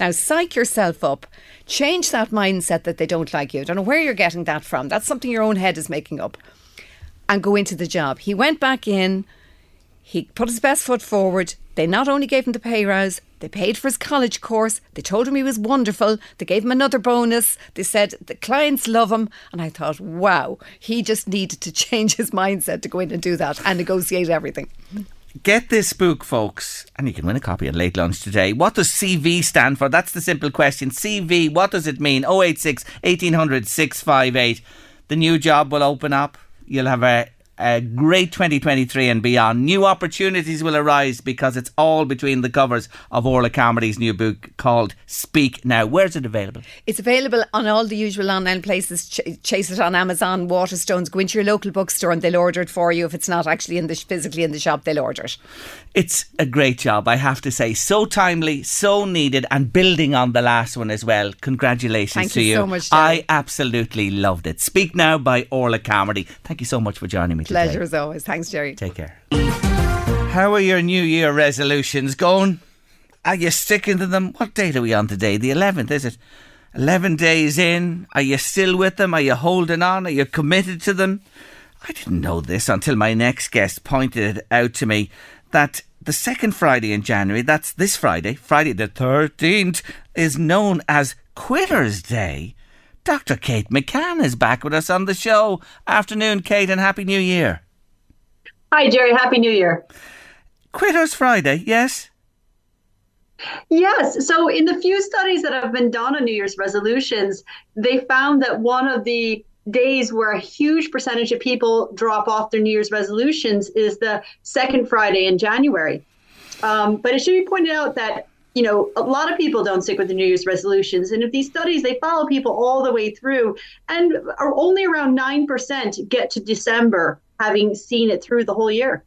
Now psych yourself up, change that mindset that they don't like you. I don't know where you're getting that from. That's something your own head is making up, and go into the job. He went back in. He put his best foot forward. They not only gave him the pay rise, they paid for his college course. They told him he was wonderful. They gave him another bonus. They said the clients love him. And I thought, wow, he just needed to change his mindset to go in and do that and negotiate everything. Get this book, folks, and you can win a copy at late lunch today. What does CV stand for? That's the simple question. CV, what does it mean? 086 1800 658. The new job will open up. You'll have a, a great 2023 and beyond. New opportunities will arise because it's all between the covers of Orla Carmody's new book called Speak Now. Where's it available? It's available on all the usual online places. Ch- chase it on Amazon, Waterstones. Go into your local bookstore and they'll order it for you. If it's not actually in the physically in the shop, they'll order it. It's a great job, I have to say. So timely, so needed, and building on the last one as well. Congratulations Thank to you you. so much, Jerry. I absolutely loved it. Speak Now by Orla Carmody. Thank you so much for joining me Pleasure today. as always. Thanks, Jerry. Take care. How are your New Year resolutions going? Are you sticking to them? What date are we on today? The 11th, is it? 11 days in, are you still with them? Are you holding on? Are you committed to them? I didn't know this until my next guest pointed it out to me that the second Friday in January, that's this Friday, Friday the 13th, is known as Quitter's Day. Dr. Kate McCann is back with us on the show. Afternoon, Kate, and Happy New Year. Hi, Jerry. Happy New Year. Quitter's Friday, yes? Yes. So, in the few studies that have been done on New Year's resolutions, they found that one of the days where a huge percentage of people drop off their New Year's resolutions is the second Friday in January. Um, but it should be pointed out that you know a lot of people don't stick with the New Year's resolutions, and if these studies they follow people all the way through, and are only around nine percent get to December having seen it through the whole year.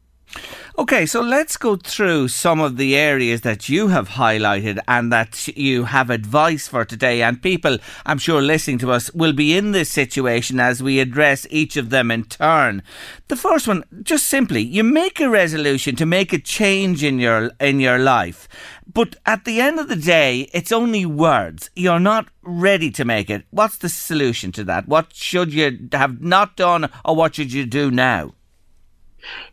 Okay, so let's go through some of the areas that you have highlighted and that you have advice for today. And people, I'm sure, listening to us will be in this situation as we address each of them in turn. The first one, just simply, you make a resolution to make a change in your in your life. But at the end of the day, it's only words. You're not ready to make it. What's the solution to that? What should you have not done or what should you do now?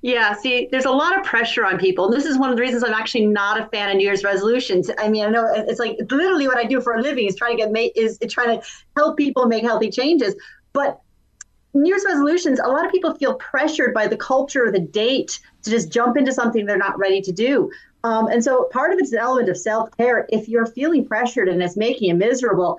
Yeah, see, there's a lot of pressure on people. And this is one of the reasons I'm actually not a fan of New Year's resolutions. I mean, I know it's like literally what I do for a living is trying to get is trying to help people make healthy changes. But New Year's resolutions, a lot of people feel pressured by the culture the date to just jump into something they're not ready to do. Um, and so part of it's an element of self care. If you're feeling pressured and it's making you miserable,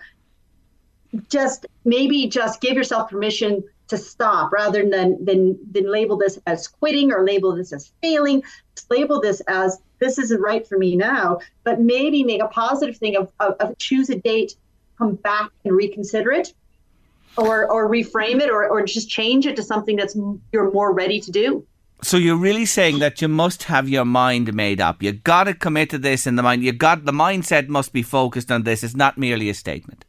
just maybe just give yourself permission to stop rather than than than label this as quitting or label this as failing label this as this isn't right for me now but maybe make a positive thing of, of, of choose a date come back and reconsider it or or reframe it or, or just change it to something that's you're more ready to do so you're really saying that you must have your mind made up. You got to commit to this in the mind. You got the mindset must be focused on this. It's not merely a statement.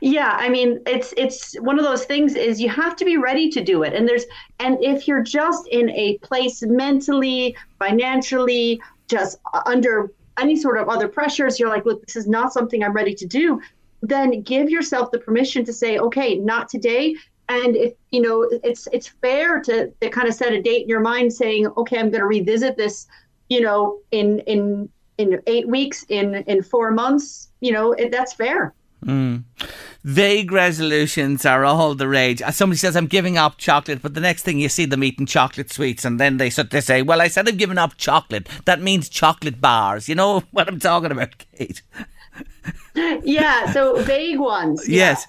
Yeah, I mean, it's it's one of those things is you have to be ready to do it. And there's and if you're just in a place mentally, financially, just under any sort of other pressures, you're like, look, this is not something I'm ready to do, then give yourself the permission to say, okay, not today. And if you know, it's it's fair to, to kind of set a date in your mind saying, okay, I'm gonna revisit this, you know, in in in eight weeks, in in four months, you know, it, that's fair. Mm. Vague resolutions are all the rage. Somebody says, I'm giving up chocolate, but the next thing you see them eating chocolate sweets, and then they, they say, Well, I said I've given up chocolate. That means chocolate bars. You know what I'm talking about, Kate? yeah, so vague ones. Yes.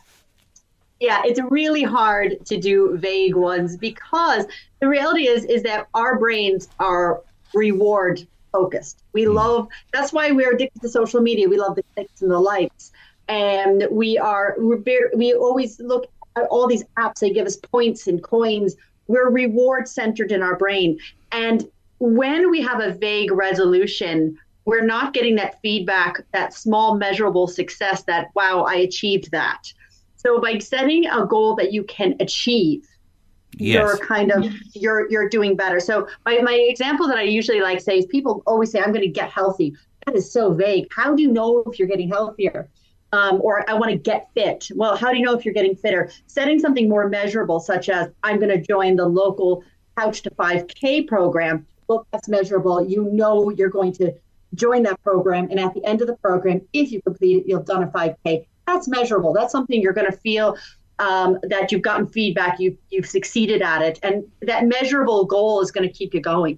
Yeah. yeah, it's really hard to do vague ones because the reality is is that our brains are reward focused. We mm. love that's why we're addicted to social media. We love the clicks and the likes and we are we're we always look at all these apps. They give us points and coins. We're reward centered in our brain. And when we have a vague resolution we're not getting that feedback that small measurable success that wow i achieved that. So by setting a goal that you can achieve yes. you're kind of you're you're doing better. So my, my example that i usually like say is people always say i'm going to get healthy. That is so vague. How do you know if you're getting healthier um, or I want to get fit. Well, how do you know if you're getting fitter? Setting something more measurable, such as I'm going to join the local Couch to 5K program. Well, that's measurable. You know you're going to join that program, and at the end of the program, if you complete it, you've done a 5K. That's measurable. That's something you're going to feel um, that you've gotten feedback, you you've succeeded at it, and that measurable goal is going to keep you going.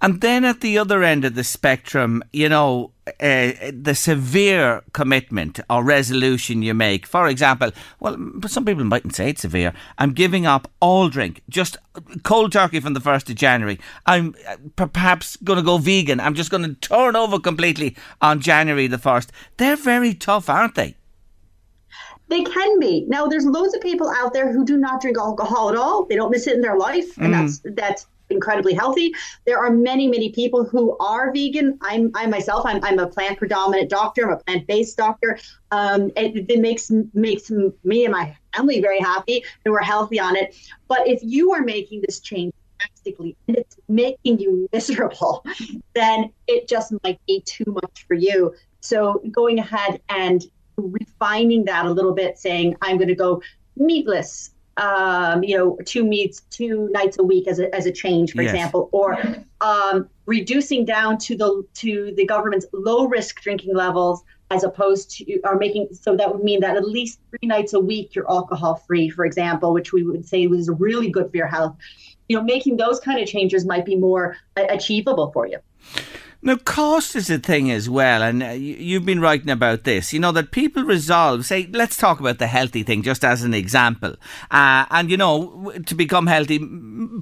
And then at the other end of the spectrum, you know, uh, the severe commitment or resolution you make. For example, well, some people mightn't say it's severe. I'm giving up all drink, just cold turkey from the 1st of January. I'm uh, perhaps going to go vegan. I'm just going to turn over completely on January the 1st. They're very tough, aren't they? They can be. Now, there's loads of people out there who do not drink alcohol at all. They don't miss it in their life, and mm. that's that's incredibly healthy. There are many, many people who are vegan. I'm, I myself, I'm, I'm a plant predominant doctor. I'm a plant based doctor. Um, it, it makes makes me and my family very happy, and we're healthy on it. But if you are making this change drastically and it's making you miserable, then it just might be too much for you. So going ahead and refining that a little bit, saying, I'm going to go meatless, um, you know, two meats, two nights a week as a, as a change, for yes. example, or um, reducing down to the to the government's low risk drinking levels as opposed to are making so that would mean that at least three nights a week you're alcohol free, for example, which we would say was really good for your health. You know, making those kind of changes might be more achievable for you. Now, cost is a thing as well, and uh, you've been writing about this. You know, that people resolve, say, let's talk about the healthy thing just as an example. Uh, and, you know, to become healthy,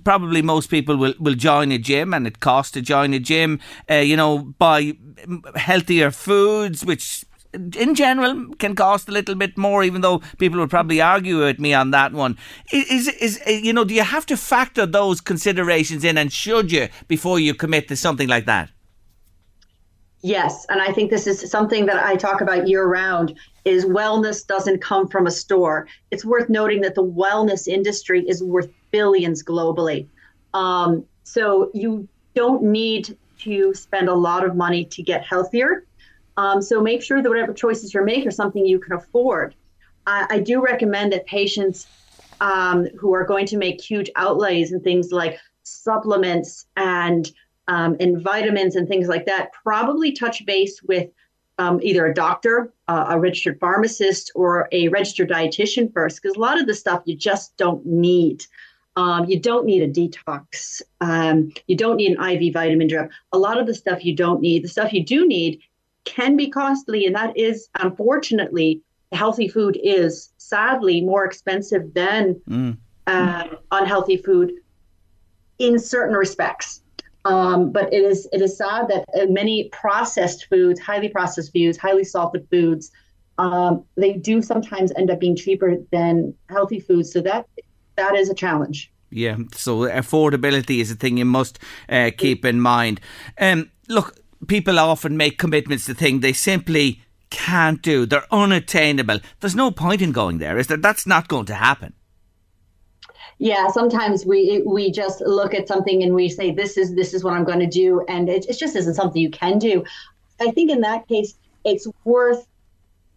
probably most people will, will join a gym, and it costs to join a gym, uh, you know, buy healthier foods, which in general can cost a little bit more, even though people would probably argue with me on that one. Is is uh, you know, do you have to factor those considerations in, and should you before you commit to something like that? Yes, and I think this is something that I talk about year round is wellness doesn't come from a store. It's worth noting that the wellness industry is worth billions globally. Um, so you don't need to spend a lot of money to get healthier. Um, so make sure that whatever choices you make are something you can afford. I, I do recommend that patients um, who are going to make huge outlays and things like supplements and um, and vitamins and things like that, probably touch base with um, either a doctor, uh, a registered pharmacist, or a registered dietitian first, because a lot of the stuff you just don't need. Um, you don't need a detox. Um, you don't need an IV vitamin drip. A lot of the stuff you don't need. The stuff you do need can be costly, and that is unfortunately healthy food is sadly more expensive than mm. uh, unhealthy food in certain respects. Um, but it is it is sad that uh, many processed foods, highly processed foods, highly salted foods, um, they do sometimes end up being cheaper than healthy foods. So that that is a challenge. Yeah, so affordability is a thing you must uh, keep in mind. Um, look, people often make commitments to things they simply can't do. They're unattainable. There's no point in going there, is there? That's not going to happen yeah sometimes we we just look at something and we say this is this is what i'm going to do and it, it just isn't something you can do. I think in that case it's worth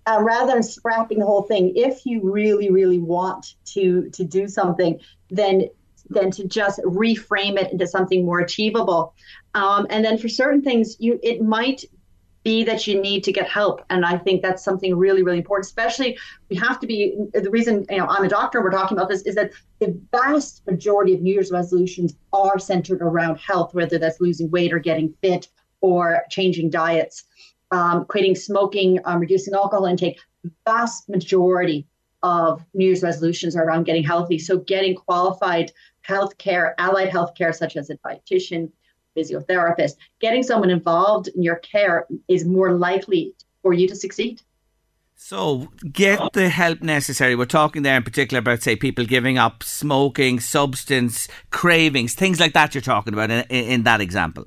uh, rather than scrapping the whole thing if you really really want to to do something then then to just reframe it into something more achievable. Um, and then for certain things you it might be that you need to get help. And I think that's something really, really important, especially we have to be the reason, you know, I'm a doctor, and we're talking about this is that the vast majority of New Year's resolutions are centered around health, whether that's losing weight or getting fit or changing diets, um, quitting smoking, um, reducing alcohol intake. Vast majority of New Year's resolutions are around getting healthy. So getting qualified healthcare, allied healthcare, such as a dietitian, physiotherapist, getting someone involved in your care is more likely for you to succeed. So, get the help necessary. We're talking there in particular about, say, people giving up smoking, substance, cravings, things like that you're talking about in, in that example.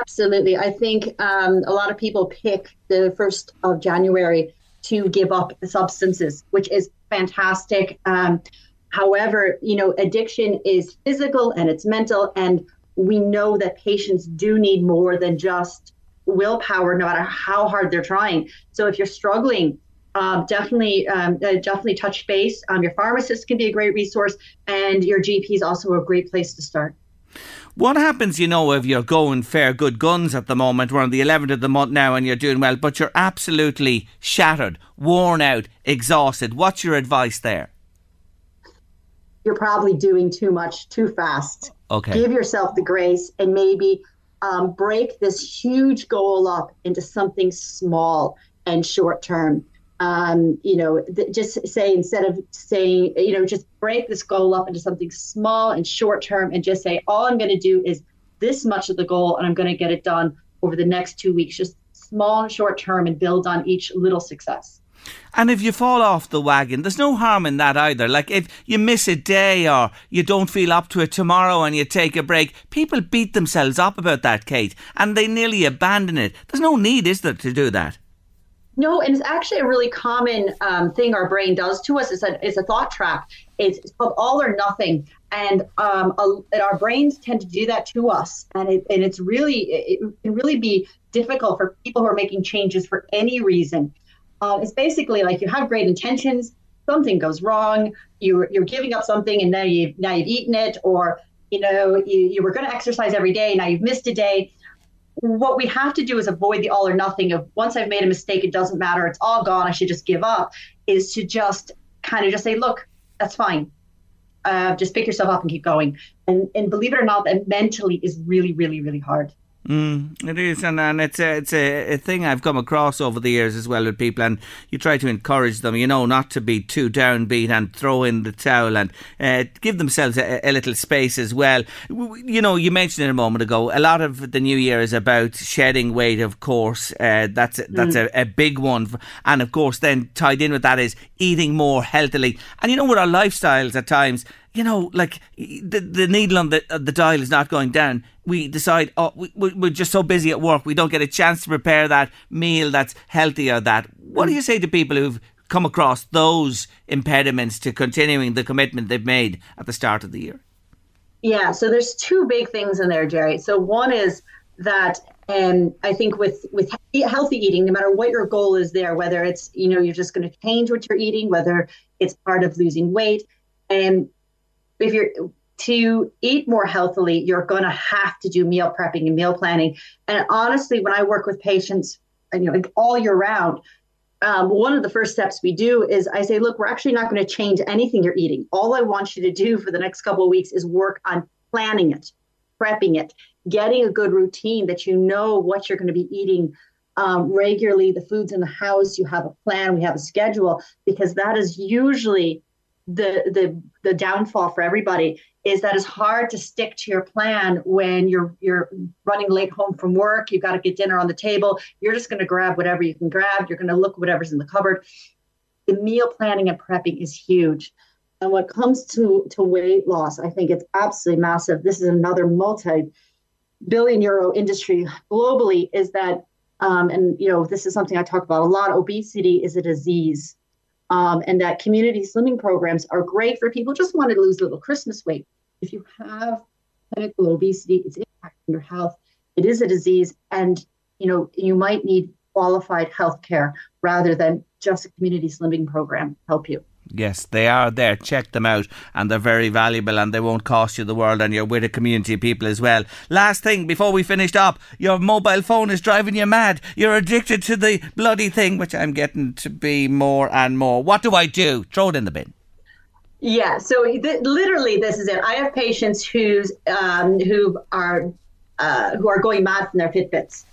Absolutely. I think um, a lot of people pick the 1st of January to give up the substances, which is fantastic. Um, however, you know, addiction is physical and it's mental. And we know that patients do need more than just willpower, no matter how hard they're trying. So if you're struggling, um, definitely, um, uh, definitely touch base. Um, your pharmacist can be a great resource, and your GP is also a great place to start. What happens, you know, if you're going fair good guns at the moment? We're on the 11th of the month now and you're doing well, but you're absolutely shattered, worn out, exhausted. What's your advice there? You're probably doing too much too fast. Okay. Give yourself the grace and maybe um, break this huge goal up into something small and short term. Um, you know, th- just say instead of saying, you know, just break this goal up into something small and short term and just say, all I'm going to do is this much of the goal and I'm going to get it done over the next two weeks, just small and short term and build on each little success. And if you fall off the wagon, there's no harm in that either. Like if you miss a day or you don't feel up to it tomorrow and you take a break, people beat themselves up about that, Kate, and they nearly abandon it. There's no need, is there, to do that? No, and it's actually a really common um, thing our brain does to us. It's a, it's a thought trap. It's, it's called all or nothing. And, um, a, and our brains tend to do that to us. And, it, and it's really, it can really be difficult for people who are making changes for any reason Uh, it's basically like you have great intentions, something goes wrong, you're, you're giving up something, and now you've now you've eaten it, or you know you, you were going to exercise every day, now you've missed a day. What we have to do is avoid the all or nothing of once I've made a mistake, it doesn't matter, it's all gone, I should just give up. Is to just kind of just say, look, that's fine. Uh, just pick yourself up and keep going. And and believe it or not, that mentally is really, really, really hard. Mm, it is, and, and it's a it's a, a thing I've come across over the years as well with people, and you try to encourage them, you know, not to be too downbeat and throw in the towel and uh, give themselves a, a, little space as well. You know, you mentioned it a moment ago. A lot of the new year is about shedding weight, of course. Uh, that's that's mm. a, a big one, and of course, then tied in with that is eating more healthily. And you know, with our lifestyles at times you know, like the the needle on the uh, the dial is not going down. We decide, oh, we, we're just so busy at work, we don't get a chance to prepare that meal that's healthy or that. What do you say to people who've come across those impediments to continuing the commitment they've made at the start of the year? Yeah, so there's two big things in there, Jerry. So one is that and I think with with healthy eating, no matter what your goal is there, whether it's you know you're just going to change what you're eating, whether it's part of losing weight, and if you're to eat more healthily, you're going to have to do meal prepping and meal planning. And honestly, when I work with patients, you know, all year round, um, one of the first steps we do is I say, look, we're actually not going to change anything you're eating. All I want you to do for the next couple of weeks is work on planning it, prepping it, getting a good routine that you know what you're going to be eating um, regularly, the foods in the house. You have a plan, we have a schedule, because that is usually the the the downfall for everybody is that it's hard to stick to your plan when you're you're running late home from work you've got to get dinner on the table you're just going to grab whatever you can grab you're going to look whatever's in the cupboard. The meal planning and prepping is huge. And when it comes to to weight loss i think it's absolutely massive. This is another multi billion euro industry globally is that um, and you know this is something i talk about a lot. Obesity is a disease um, and that community slimming programs are great for people just want to lose a little Christmas weight. If you have clinical obesity, it's impacting your health. It is a disease, and you know you might need qualified health care rather than just a community slimming program help you. Yes, they are there. Check them out, and they're very valuable, and they won't cost you the world. And you're with a community of people as well. Last thing before we finished up, your mobile phone is driving you mad. You're addicted to the bloody thing, which I'm getting to be more and more. What do I do? Throw it in the bin. Yeah. So th- literally, this is it. I have patients who's um, who are uh, who are going mad from their Fitbits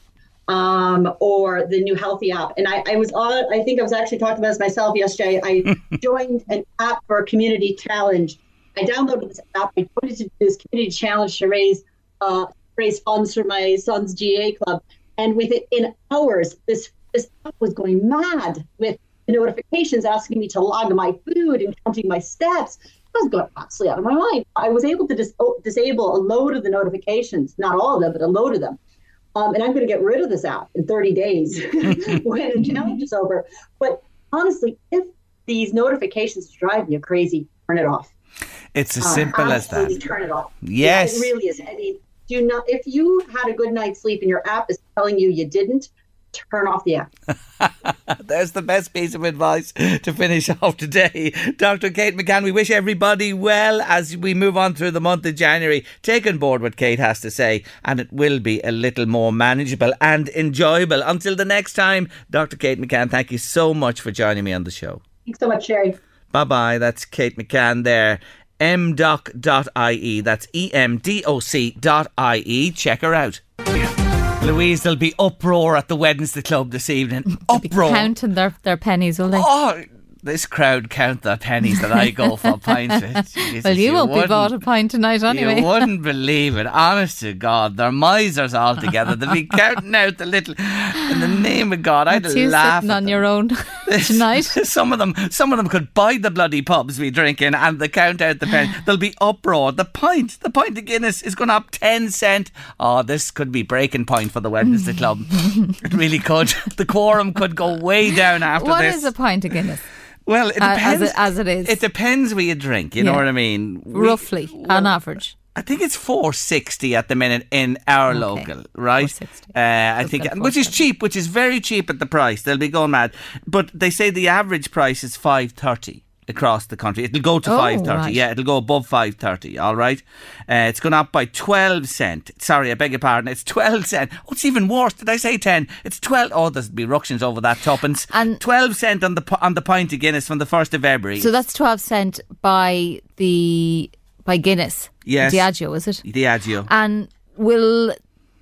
um, or the new Healthy app. And I, I, was on, I think I was actually talking about this myself yesterday. I joined an app for a community challenge. I downloaded this app. I it to this community challenge to raise uh, raise funds for my son's GAA club. And within hours, this this app was going mad with the notifications asking me to log my food and counting my steps. I was going absolutely out of my mind. I was able to dis- disable a load of the notifications, not all of them, but a load of them. Um, and I'm going to get rid of this app in 30 days when the challenge is over. But honestly, if these notifications drive you crazy, turn it off. It's as uh, simple as that. Turn it off. Yes, yeah, it really is. I mean, do not. If you had a good night's sleep and your app is telling you you didn't, turn off the app. There's the best piece of advice to finish off today. Dr. Kate McCann, we wish everybody well as we move on through the month of January. Take on board what Kate has to say, and it will be a little more manageable and enjoyable. Until the next time, Dr. Kate McCann, thank you so much for joining me on the show. Thanks so much, Sherry. Bye bye. That's Kate McCann there. emdoc.ie. That's E M D O C.ie. Check her out. Louise, there'll be uproar at the Wednesday Club this evening. Uproar. counting their, their pennies, will they? Oh, this crowd count the pennies that I go for pints with. Jesus, well, you, you won't be bought a pint tonight anyway. You wouldn't believe it. Honest to God, they're misers altogether. They'll be counting out the little. In the name of God, I'd you laugh. Sitting on your own tonight. some of them, some of them could buy the bloody pubs we drink in, and they count out the pennies. There'll be uproar. The pint, the pint of Guinness is going up ten cent. Oh, this could be breaking point for the Wednesday Club. it really could. The quorum could go way down after what this. What is a pint of Guinness? Well, it depends. As it, as it is. It depends where you drink, you yeah. know what I mean? We, Roughly, well, on average. I think it's 460 at the minute in our Okay. local, right? Uh, I think, which is cheap, which is very cheap at the price. They'll be going mad. But they say the average price is 530 across the country. It'll go to Oh, 530. right. Yeah, it'll go above 530, all right? Uh, it's gone up by 12 cent. Sorry, I beg your pardon. It's 12 cent. Oh, it's even worse. Did I say 10? It's 12. Oh, there's be ructions over that tuppence. And- 12 cent on the on the pint of Guinness from the 1st of February. So that's 12 cent by the by Guinness. Yes. Diageo, is it? Diageo. And will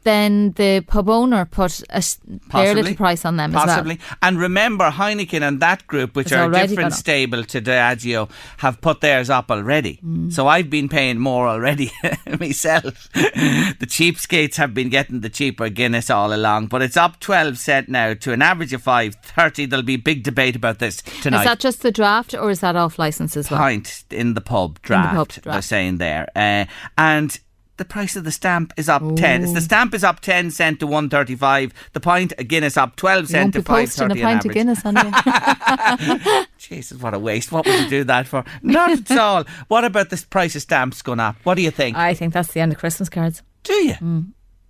then the pub owner put a Possibly. little price on them Possibly. as well? Possibly. And remember, Heineken and that group, which It's are a different stable to Diageo, have put theirs up already. Mm. So I've been paying more already myself. the cheapskates have been getting the cheaper Guinness all along, but it's up 12 cent now to an average of 5.30. There'll be big debate about this tonight. Is that just the draft or is that off license as well? pint in the pub draft, pub they're saying there. Uh, and the price of the stamp is up 10. It's the stamp is up 10 cent to 135. The pint of Guinness up 12 cent to be posting a 530 pint on of. Guinness anyway. Jesus, what a waste. What would you do that for? Not at all. What about this price of stamps going up? What do you think? I think that's the end of Christmas cards. do you?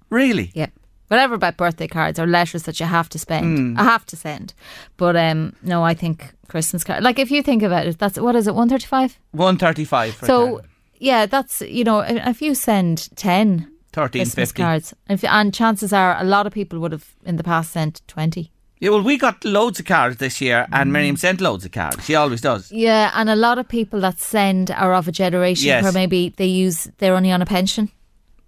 Really? Yeah. Whatever about birthday cards or letters that you have to spend. Hmm. I have to send. But um no, I think Christmas card like if you think about it, that's what is it, one thirty five? 135 So 10. Yeah, that's you know, if you send ten 13, Christmas 50. cards, if, and chances are a lot of people would have in the past sent twenty. Yeah, well, we got loads of cards this year, and Miriam mm. sent loads of cards. She always does. Yeah, and a lot of people that send are of a generation Yes. where maybe they use they're only on a pension.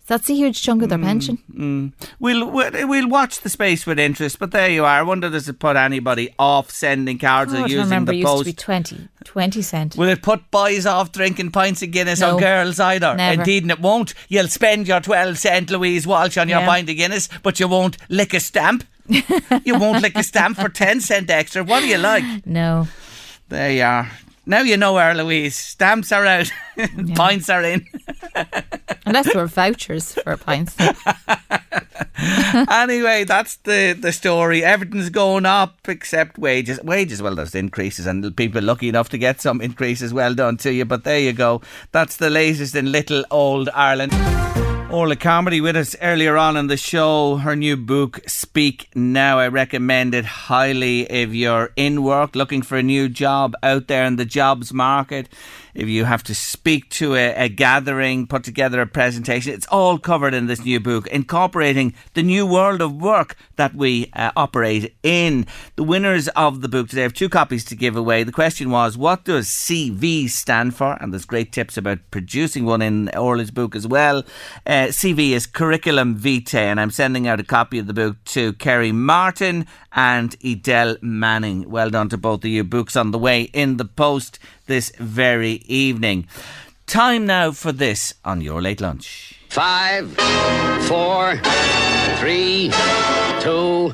That's a huge chunk of their mm, pension. Mm. We'll, we'll we'll watch the space with interest, but there you are. I wonder does it put anybody off sending cards or oh, I using remember the it used to post? be 20, 20 cent. Will it put boys off drinking pints of Guinness No. or girls either? Never. Indeed, and it won't. You'll spend your 12 cent Louise Walsh on your Yeah. pint of Guinness, but you won't lick a stamp. you won't lick a stamp for 10 cent extra. What do you like? No. There you are. Now you know her, Louise. Stamps are out, pints are in. Unless there were vouchers for pints. anyway, that's the, the story. Everything's going up except wages. Wages, well, there's increases, and people are lucky enough to get some increases. Well done to you. But there you go. That's the latest in little old Ireland. Orla Carmody with us earlier on in the show. Her new book, Speak Now. I recommend it highly if you're in work, looking for a new job out there in the jobs market. If you have to speak to a, a gathering, put together a presentation, it's all covered in this new book, incorporating the new world of work that we uh, operate in. The winners of the book today have two copies to give away. The question was, what does CV stand for? And there's great tips about producing one in Orla's book as well. Uh, CV is Curriculum Vitae, and I'm sending out a copy of the book to Kerry Martin and Edel Manning. Well done to both of you. Books on the way in the post this very evening. Time now for this on your late lunch. Five, four, three, two,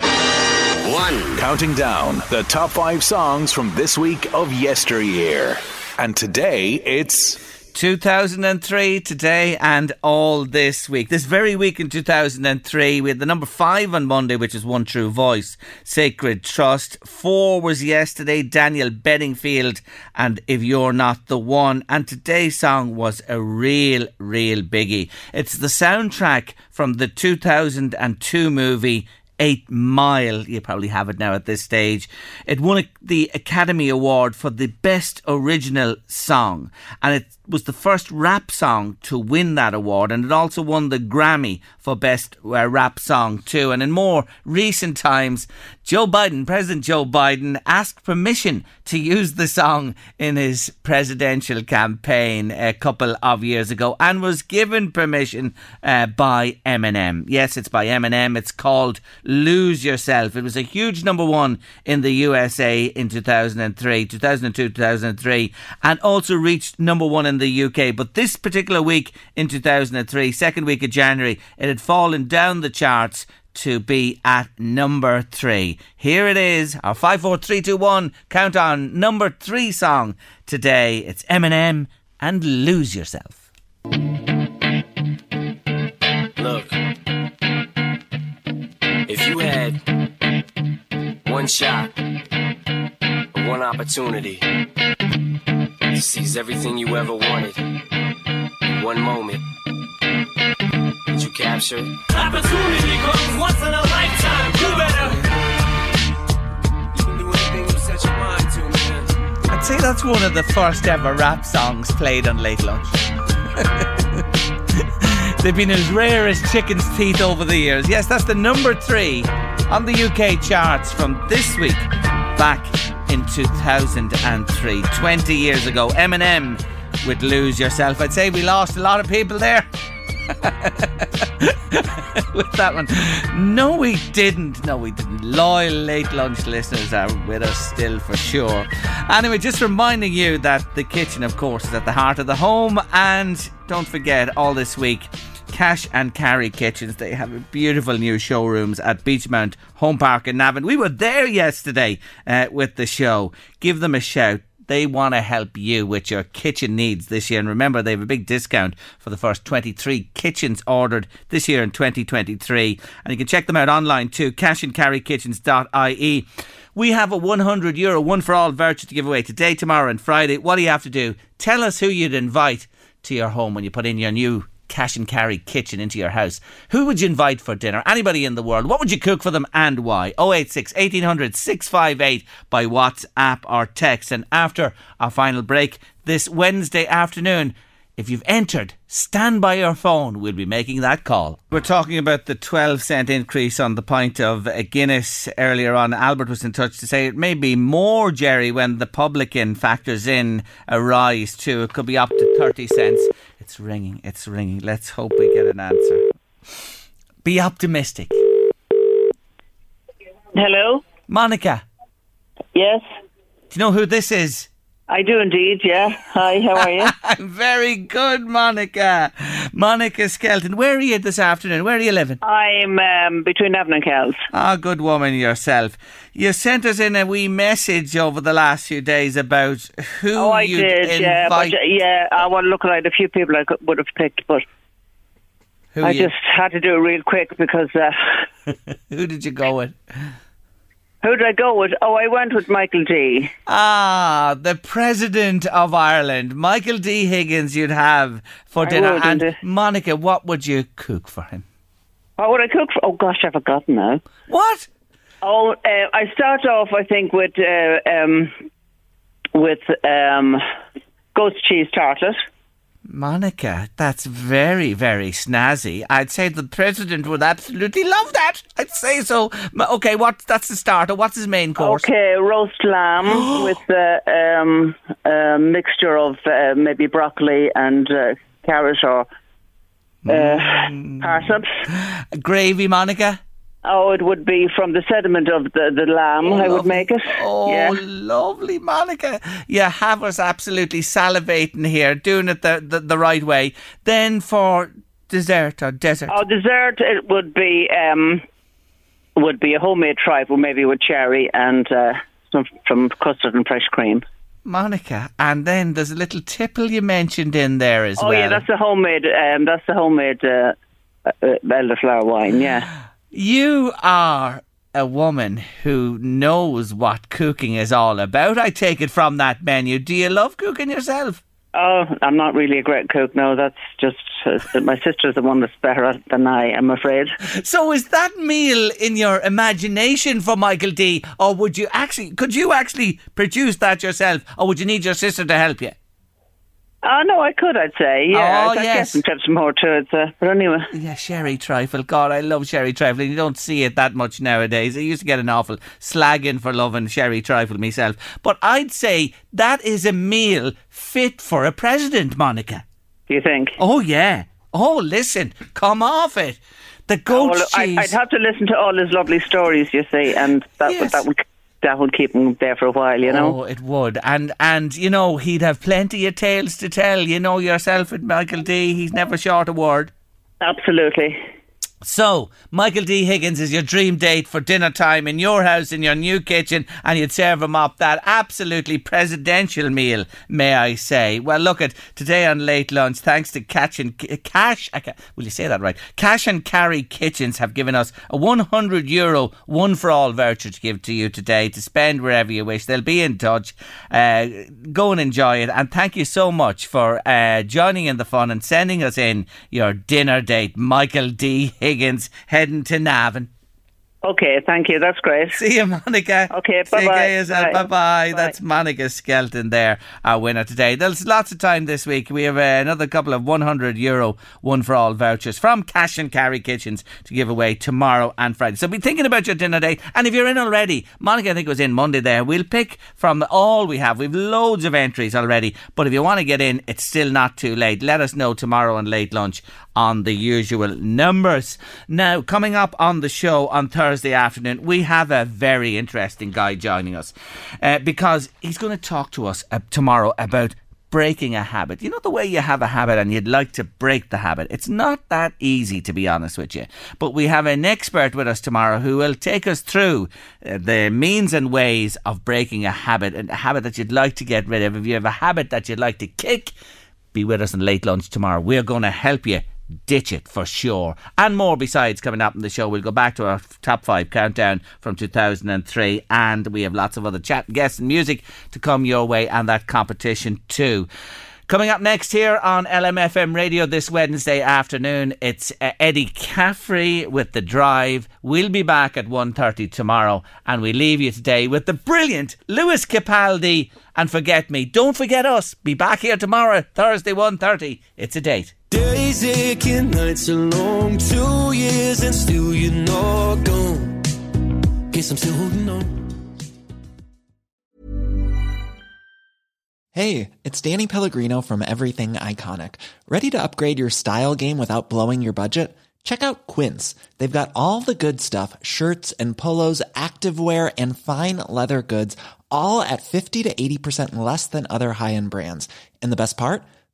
one. Counting down the top five songs from this week of yesteryear. And today it's 2003 today and all this week. This very week in 2003, we had the number five on Monday, which is One True Voice, Sacred Trust. Four was yesterday, Daniel Bedingfield, and If You're Not the One. And today's song was a real, real biggie. It's the soundtrack from the 2002 movie. Eight Mile, you probably have it now at this stage. It won the Academy Award for the Best Original Song, and it was the first rap song to win that award, and it also won the Grammy for Best uh, Rap Song too. And in more recent times, Joe Biden, President Joe Biden, asked permission to use the song in his presidential campaign a couple of years ago, and was given permission uh, by Eminem. Yes, it's by Eminem. It's called Lose Yourself. It was a huge number one in the USA in 2003, 2002, 2003, and also reached number one in the UK. But this particular week in 2003, second week of January, it had fallen down the charts to be at number three. Here it is, our 54321 countdown number three song today. It's Eminem and Lose Yourself. Look, if you had one shot, one opportunity to seize everything you ever wanted in one moment, captured. Opportunity comes once in a lifetime. You better. You can do anything you set your mind to, man. I'd say that's one of the first ever rap songs played on Late Lunch. They've been as rare as chicken's teeth over the years. Yes, that's the number three on the UK charts from this week back in 2003, 20 years ago. Eminem with Lose Yourself. I'd say we lost a lot of people there. with that one. No, we didn't. No, we didn't. Loyal late lunch listeners are with us still for sure. Anyway, just reminding you that the kitchen, of course, is at the heart of the home. And don't forget, all this week, Cash and Carry Kitchens. They have beautiful new showrooms at Beechmount Home Park in Navan. We were there yesterday uh, with the show. Give them a shout. They want to help you with your kitchen needs this year. And remember, they have a big discount for the first 23 kitchens ordered this year in 2023. And you can check them out online too, cashandcarrykitchens.ie. We have a 100 euro one for all voucher to give away today, tomorrow, and Friday. What do you have to do? Tell us who you'd invite to your home when you put in your new cash and carry kitchen into your house. Who would you invite for dinner? Anybody in the world. What would you cook for them and why? 086 1800 658 by WhatsApp or text. And after our final break this Wednesday afternoon, if you've entered, stand by your phone. We'll be making that call. We're talking about the 12 cent increase on the pint of Guinness earlier on. Albert was in touch to say it may be more, Jerry, when the publican factors in a rise too. It could be up to 30 cents. It's ringing. It's ringing. Let's hope we get an answer. Be optimistic. Hello? Monica, Yes, do you know who this is? I do indeed, yeah. Hi, how are you? I'm very good, Monica. Monica Skelton. Where are you this afternoon? Where are you living? I'm um, between Navan and Kells. Ah, good woman yourself. You sent us in a wee message over the last few days about who Oh, I you'd did, yeah. But, yeah, I want to look at a few people I could, would have picked, but who, I you- just had to do it real quick because uh, who did you go with? Who did I go with? Oh, I went with Michael D. Ah, the President of Ireland, Michael D. Higgins, you'd have for I dinner. would, and indeed. Monica, what would you cook for him? What would I cook for? Oh, gosh, I've forgotten now. What? Oh, uh, I start off, I think, with uh, um, with um, ghost cheese tartlet. Monica, that's very, very snazzy. I'd say the president would absolutely love that. I'd say so. Okay, what? That's the starter. What's his main course? Okay, roast lamb with a um, a mixture of uh, maybe broccoli and uh, carrot or uh, Mm. parsnips. Gravy, Monica. Oh, it would be from the sediment of the, the lamb. I would make it. Oh, yeah. lovely, Monica. You have us absolutely salivating here, doing it the, the, the right way. Then for dessert or dessert. Oh, dessert it would be um, would be a homemade trifle, maybe with cherry and uh, some from custard and fresh cream. Monica. And then there's a little tipple you mentioned in there as oh well. Oh yeah, that's the homemade. Um, that's the homemade uh, uh, elderflower wine. Yeah. You are a woman who knows what cooking is all about. I take it from that menu. Do you love cooking yourself? Oh, I'm not really a great cook. No, that's just uh, my sister's the one that's better at than I. I'm afraid. So is that meal in your imagination for Michael D, or would you actually could you actually produce that yourself, or would you need your sister to help you? Oh no, I could. I'd say. Yeah. Oh, I, I yes. guess some more to it. Uh, but anyway. Yeah, sherry trifle. God, I love sherry trifle. and You don't see it that much nowadays. I used to get an awful slagging for loving sherry trifle myself. But I'd say that is a meal fit for a president, Monica. Do you think? Oh yeah. Oh, listen, come off it. The goat Oh, well, I, cheese. I'd have to listen to all his lovely stories. You see, and that would that would that would keep him there for a while. You know. Oh, it would. And and you know, he'd have plenty of tales to tell. You know yourself with Michael D, he's never short a word. Absolutely. So, Michael D. Higgins is your dream date for dinner time in your house in your new kitchen, and you'd serve him up that absolutely presidential meal, may I say. Well, look at today on late lunch, thanks to Catch and Cash. Will you say that right? Cash and Carry Kitchens have given us a 100 euro one for all voucher to give to you today to spend wherever you wish. They'll be in touch. Uh, go and enjoy it, and thank you so much for uh, joining in the fun and sending us in your dinner date, Michael D. Higgins. Higgins heading to Navan. Okay, thank you. That's great. See you, Monica. Okay, bye bye. Bye bye. That's Monica Skelton there, our winner today. There's lots of time this week. We have uh, another couple of 100 euro one for all vouchers from Cash and Carry Kitchens to give away tomorrow and Friday. So be thinking about your dinner date. And if you're in already, Monica, I think was in Monday there. We'll pick from all we have. We've loads of entries already. But if you want to get in, it's still not too late. Let us know tomorrow on late lunch on the usual numbers. Now, coming up on the show on Thursday afternoon, we have a very interesting guy joining us uh, because he's going to talk to us uh, tomorrow about breaking a habit. You know the way you have a habit and you'd like to break the habit. It's not that easy to be honest with you. But we have an expert with us tomorrow who will take us through uh, the means and ways of breaking a habit, a habit that you'd like to get rid of. If you have a habit that you'd like to kick, be with us in late lunch tomorrow. We're going to help you ditch it for sure. And more besides coming up in the show. We'll go back to our top five countdown from 2003, and we have lots of other chat, guests, and music to come your way, and that competition too. Coming up next here on LMFM radio this Wednesday afternoon, it's uh, Eddie Caffrey with The Drive. We'll be back at 1.30 tomorrow and we leave you today with the brilliant Lewis Capaldi and Forget Me. Don't forget us. Be back here tomorrow, Thursday 1.30. It's a date. Days aching, nights are long, two years and still you're not gone. Guess I'm still holding on. Hey, it's Danny Pellegrino from Everything Iconic. Ready to upgrade your style game without blowing your budget? Check out Quince. They've got all the good stuff shirts and polos, activewear, and fine leather goods, all at 50 to 80% less than other high end brands. And the best part?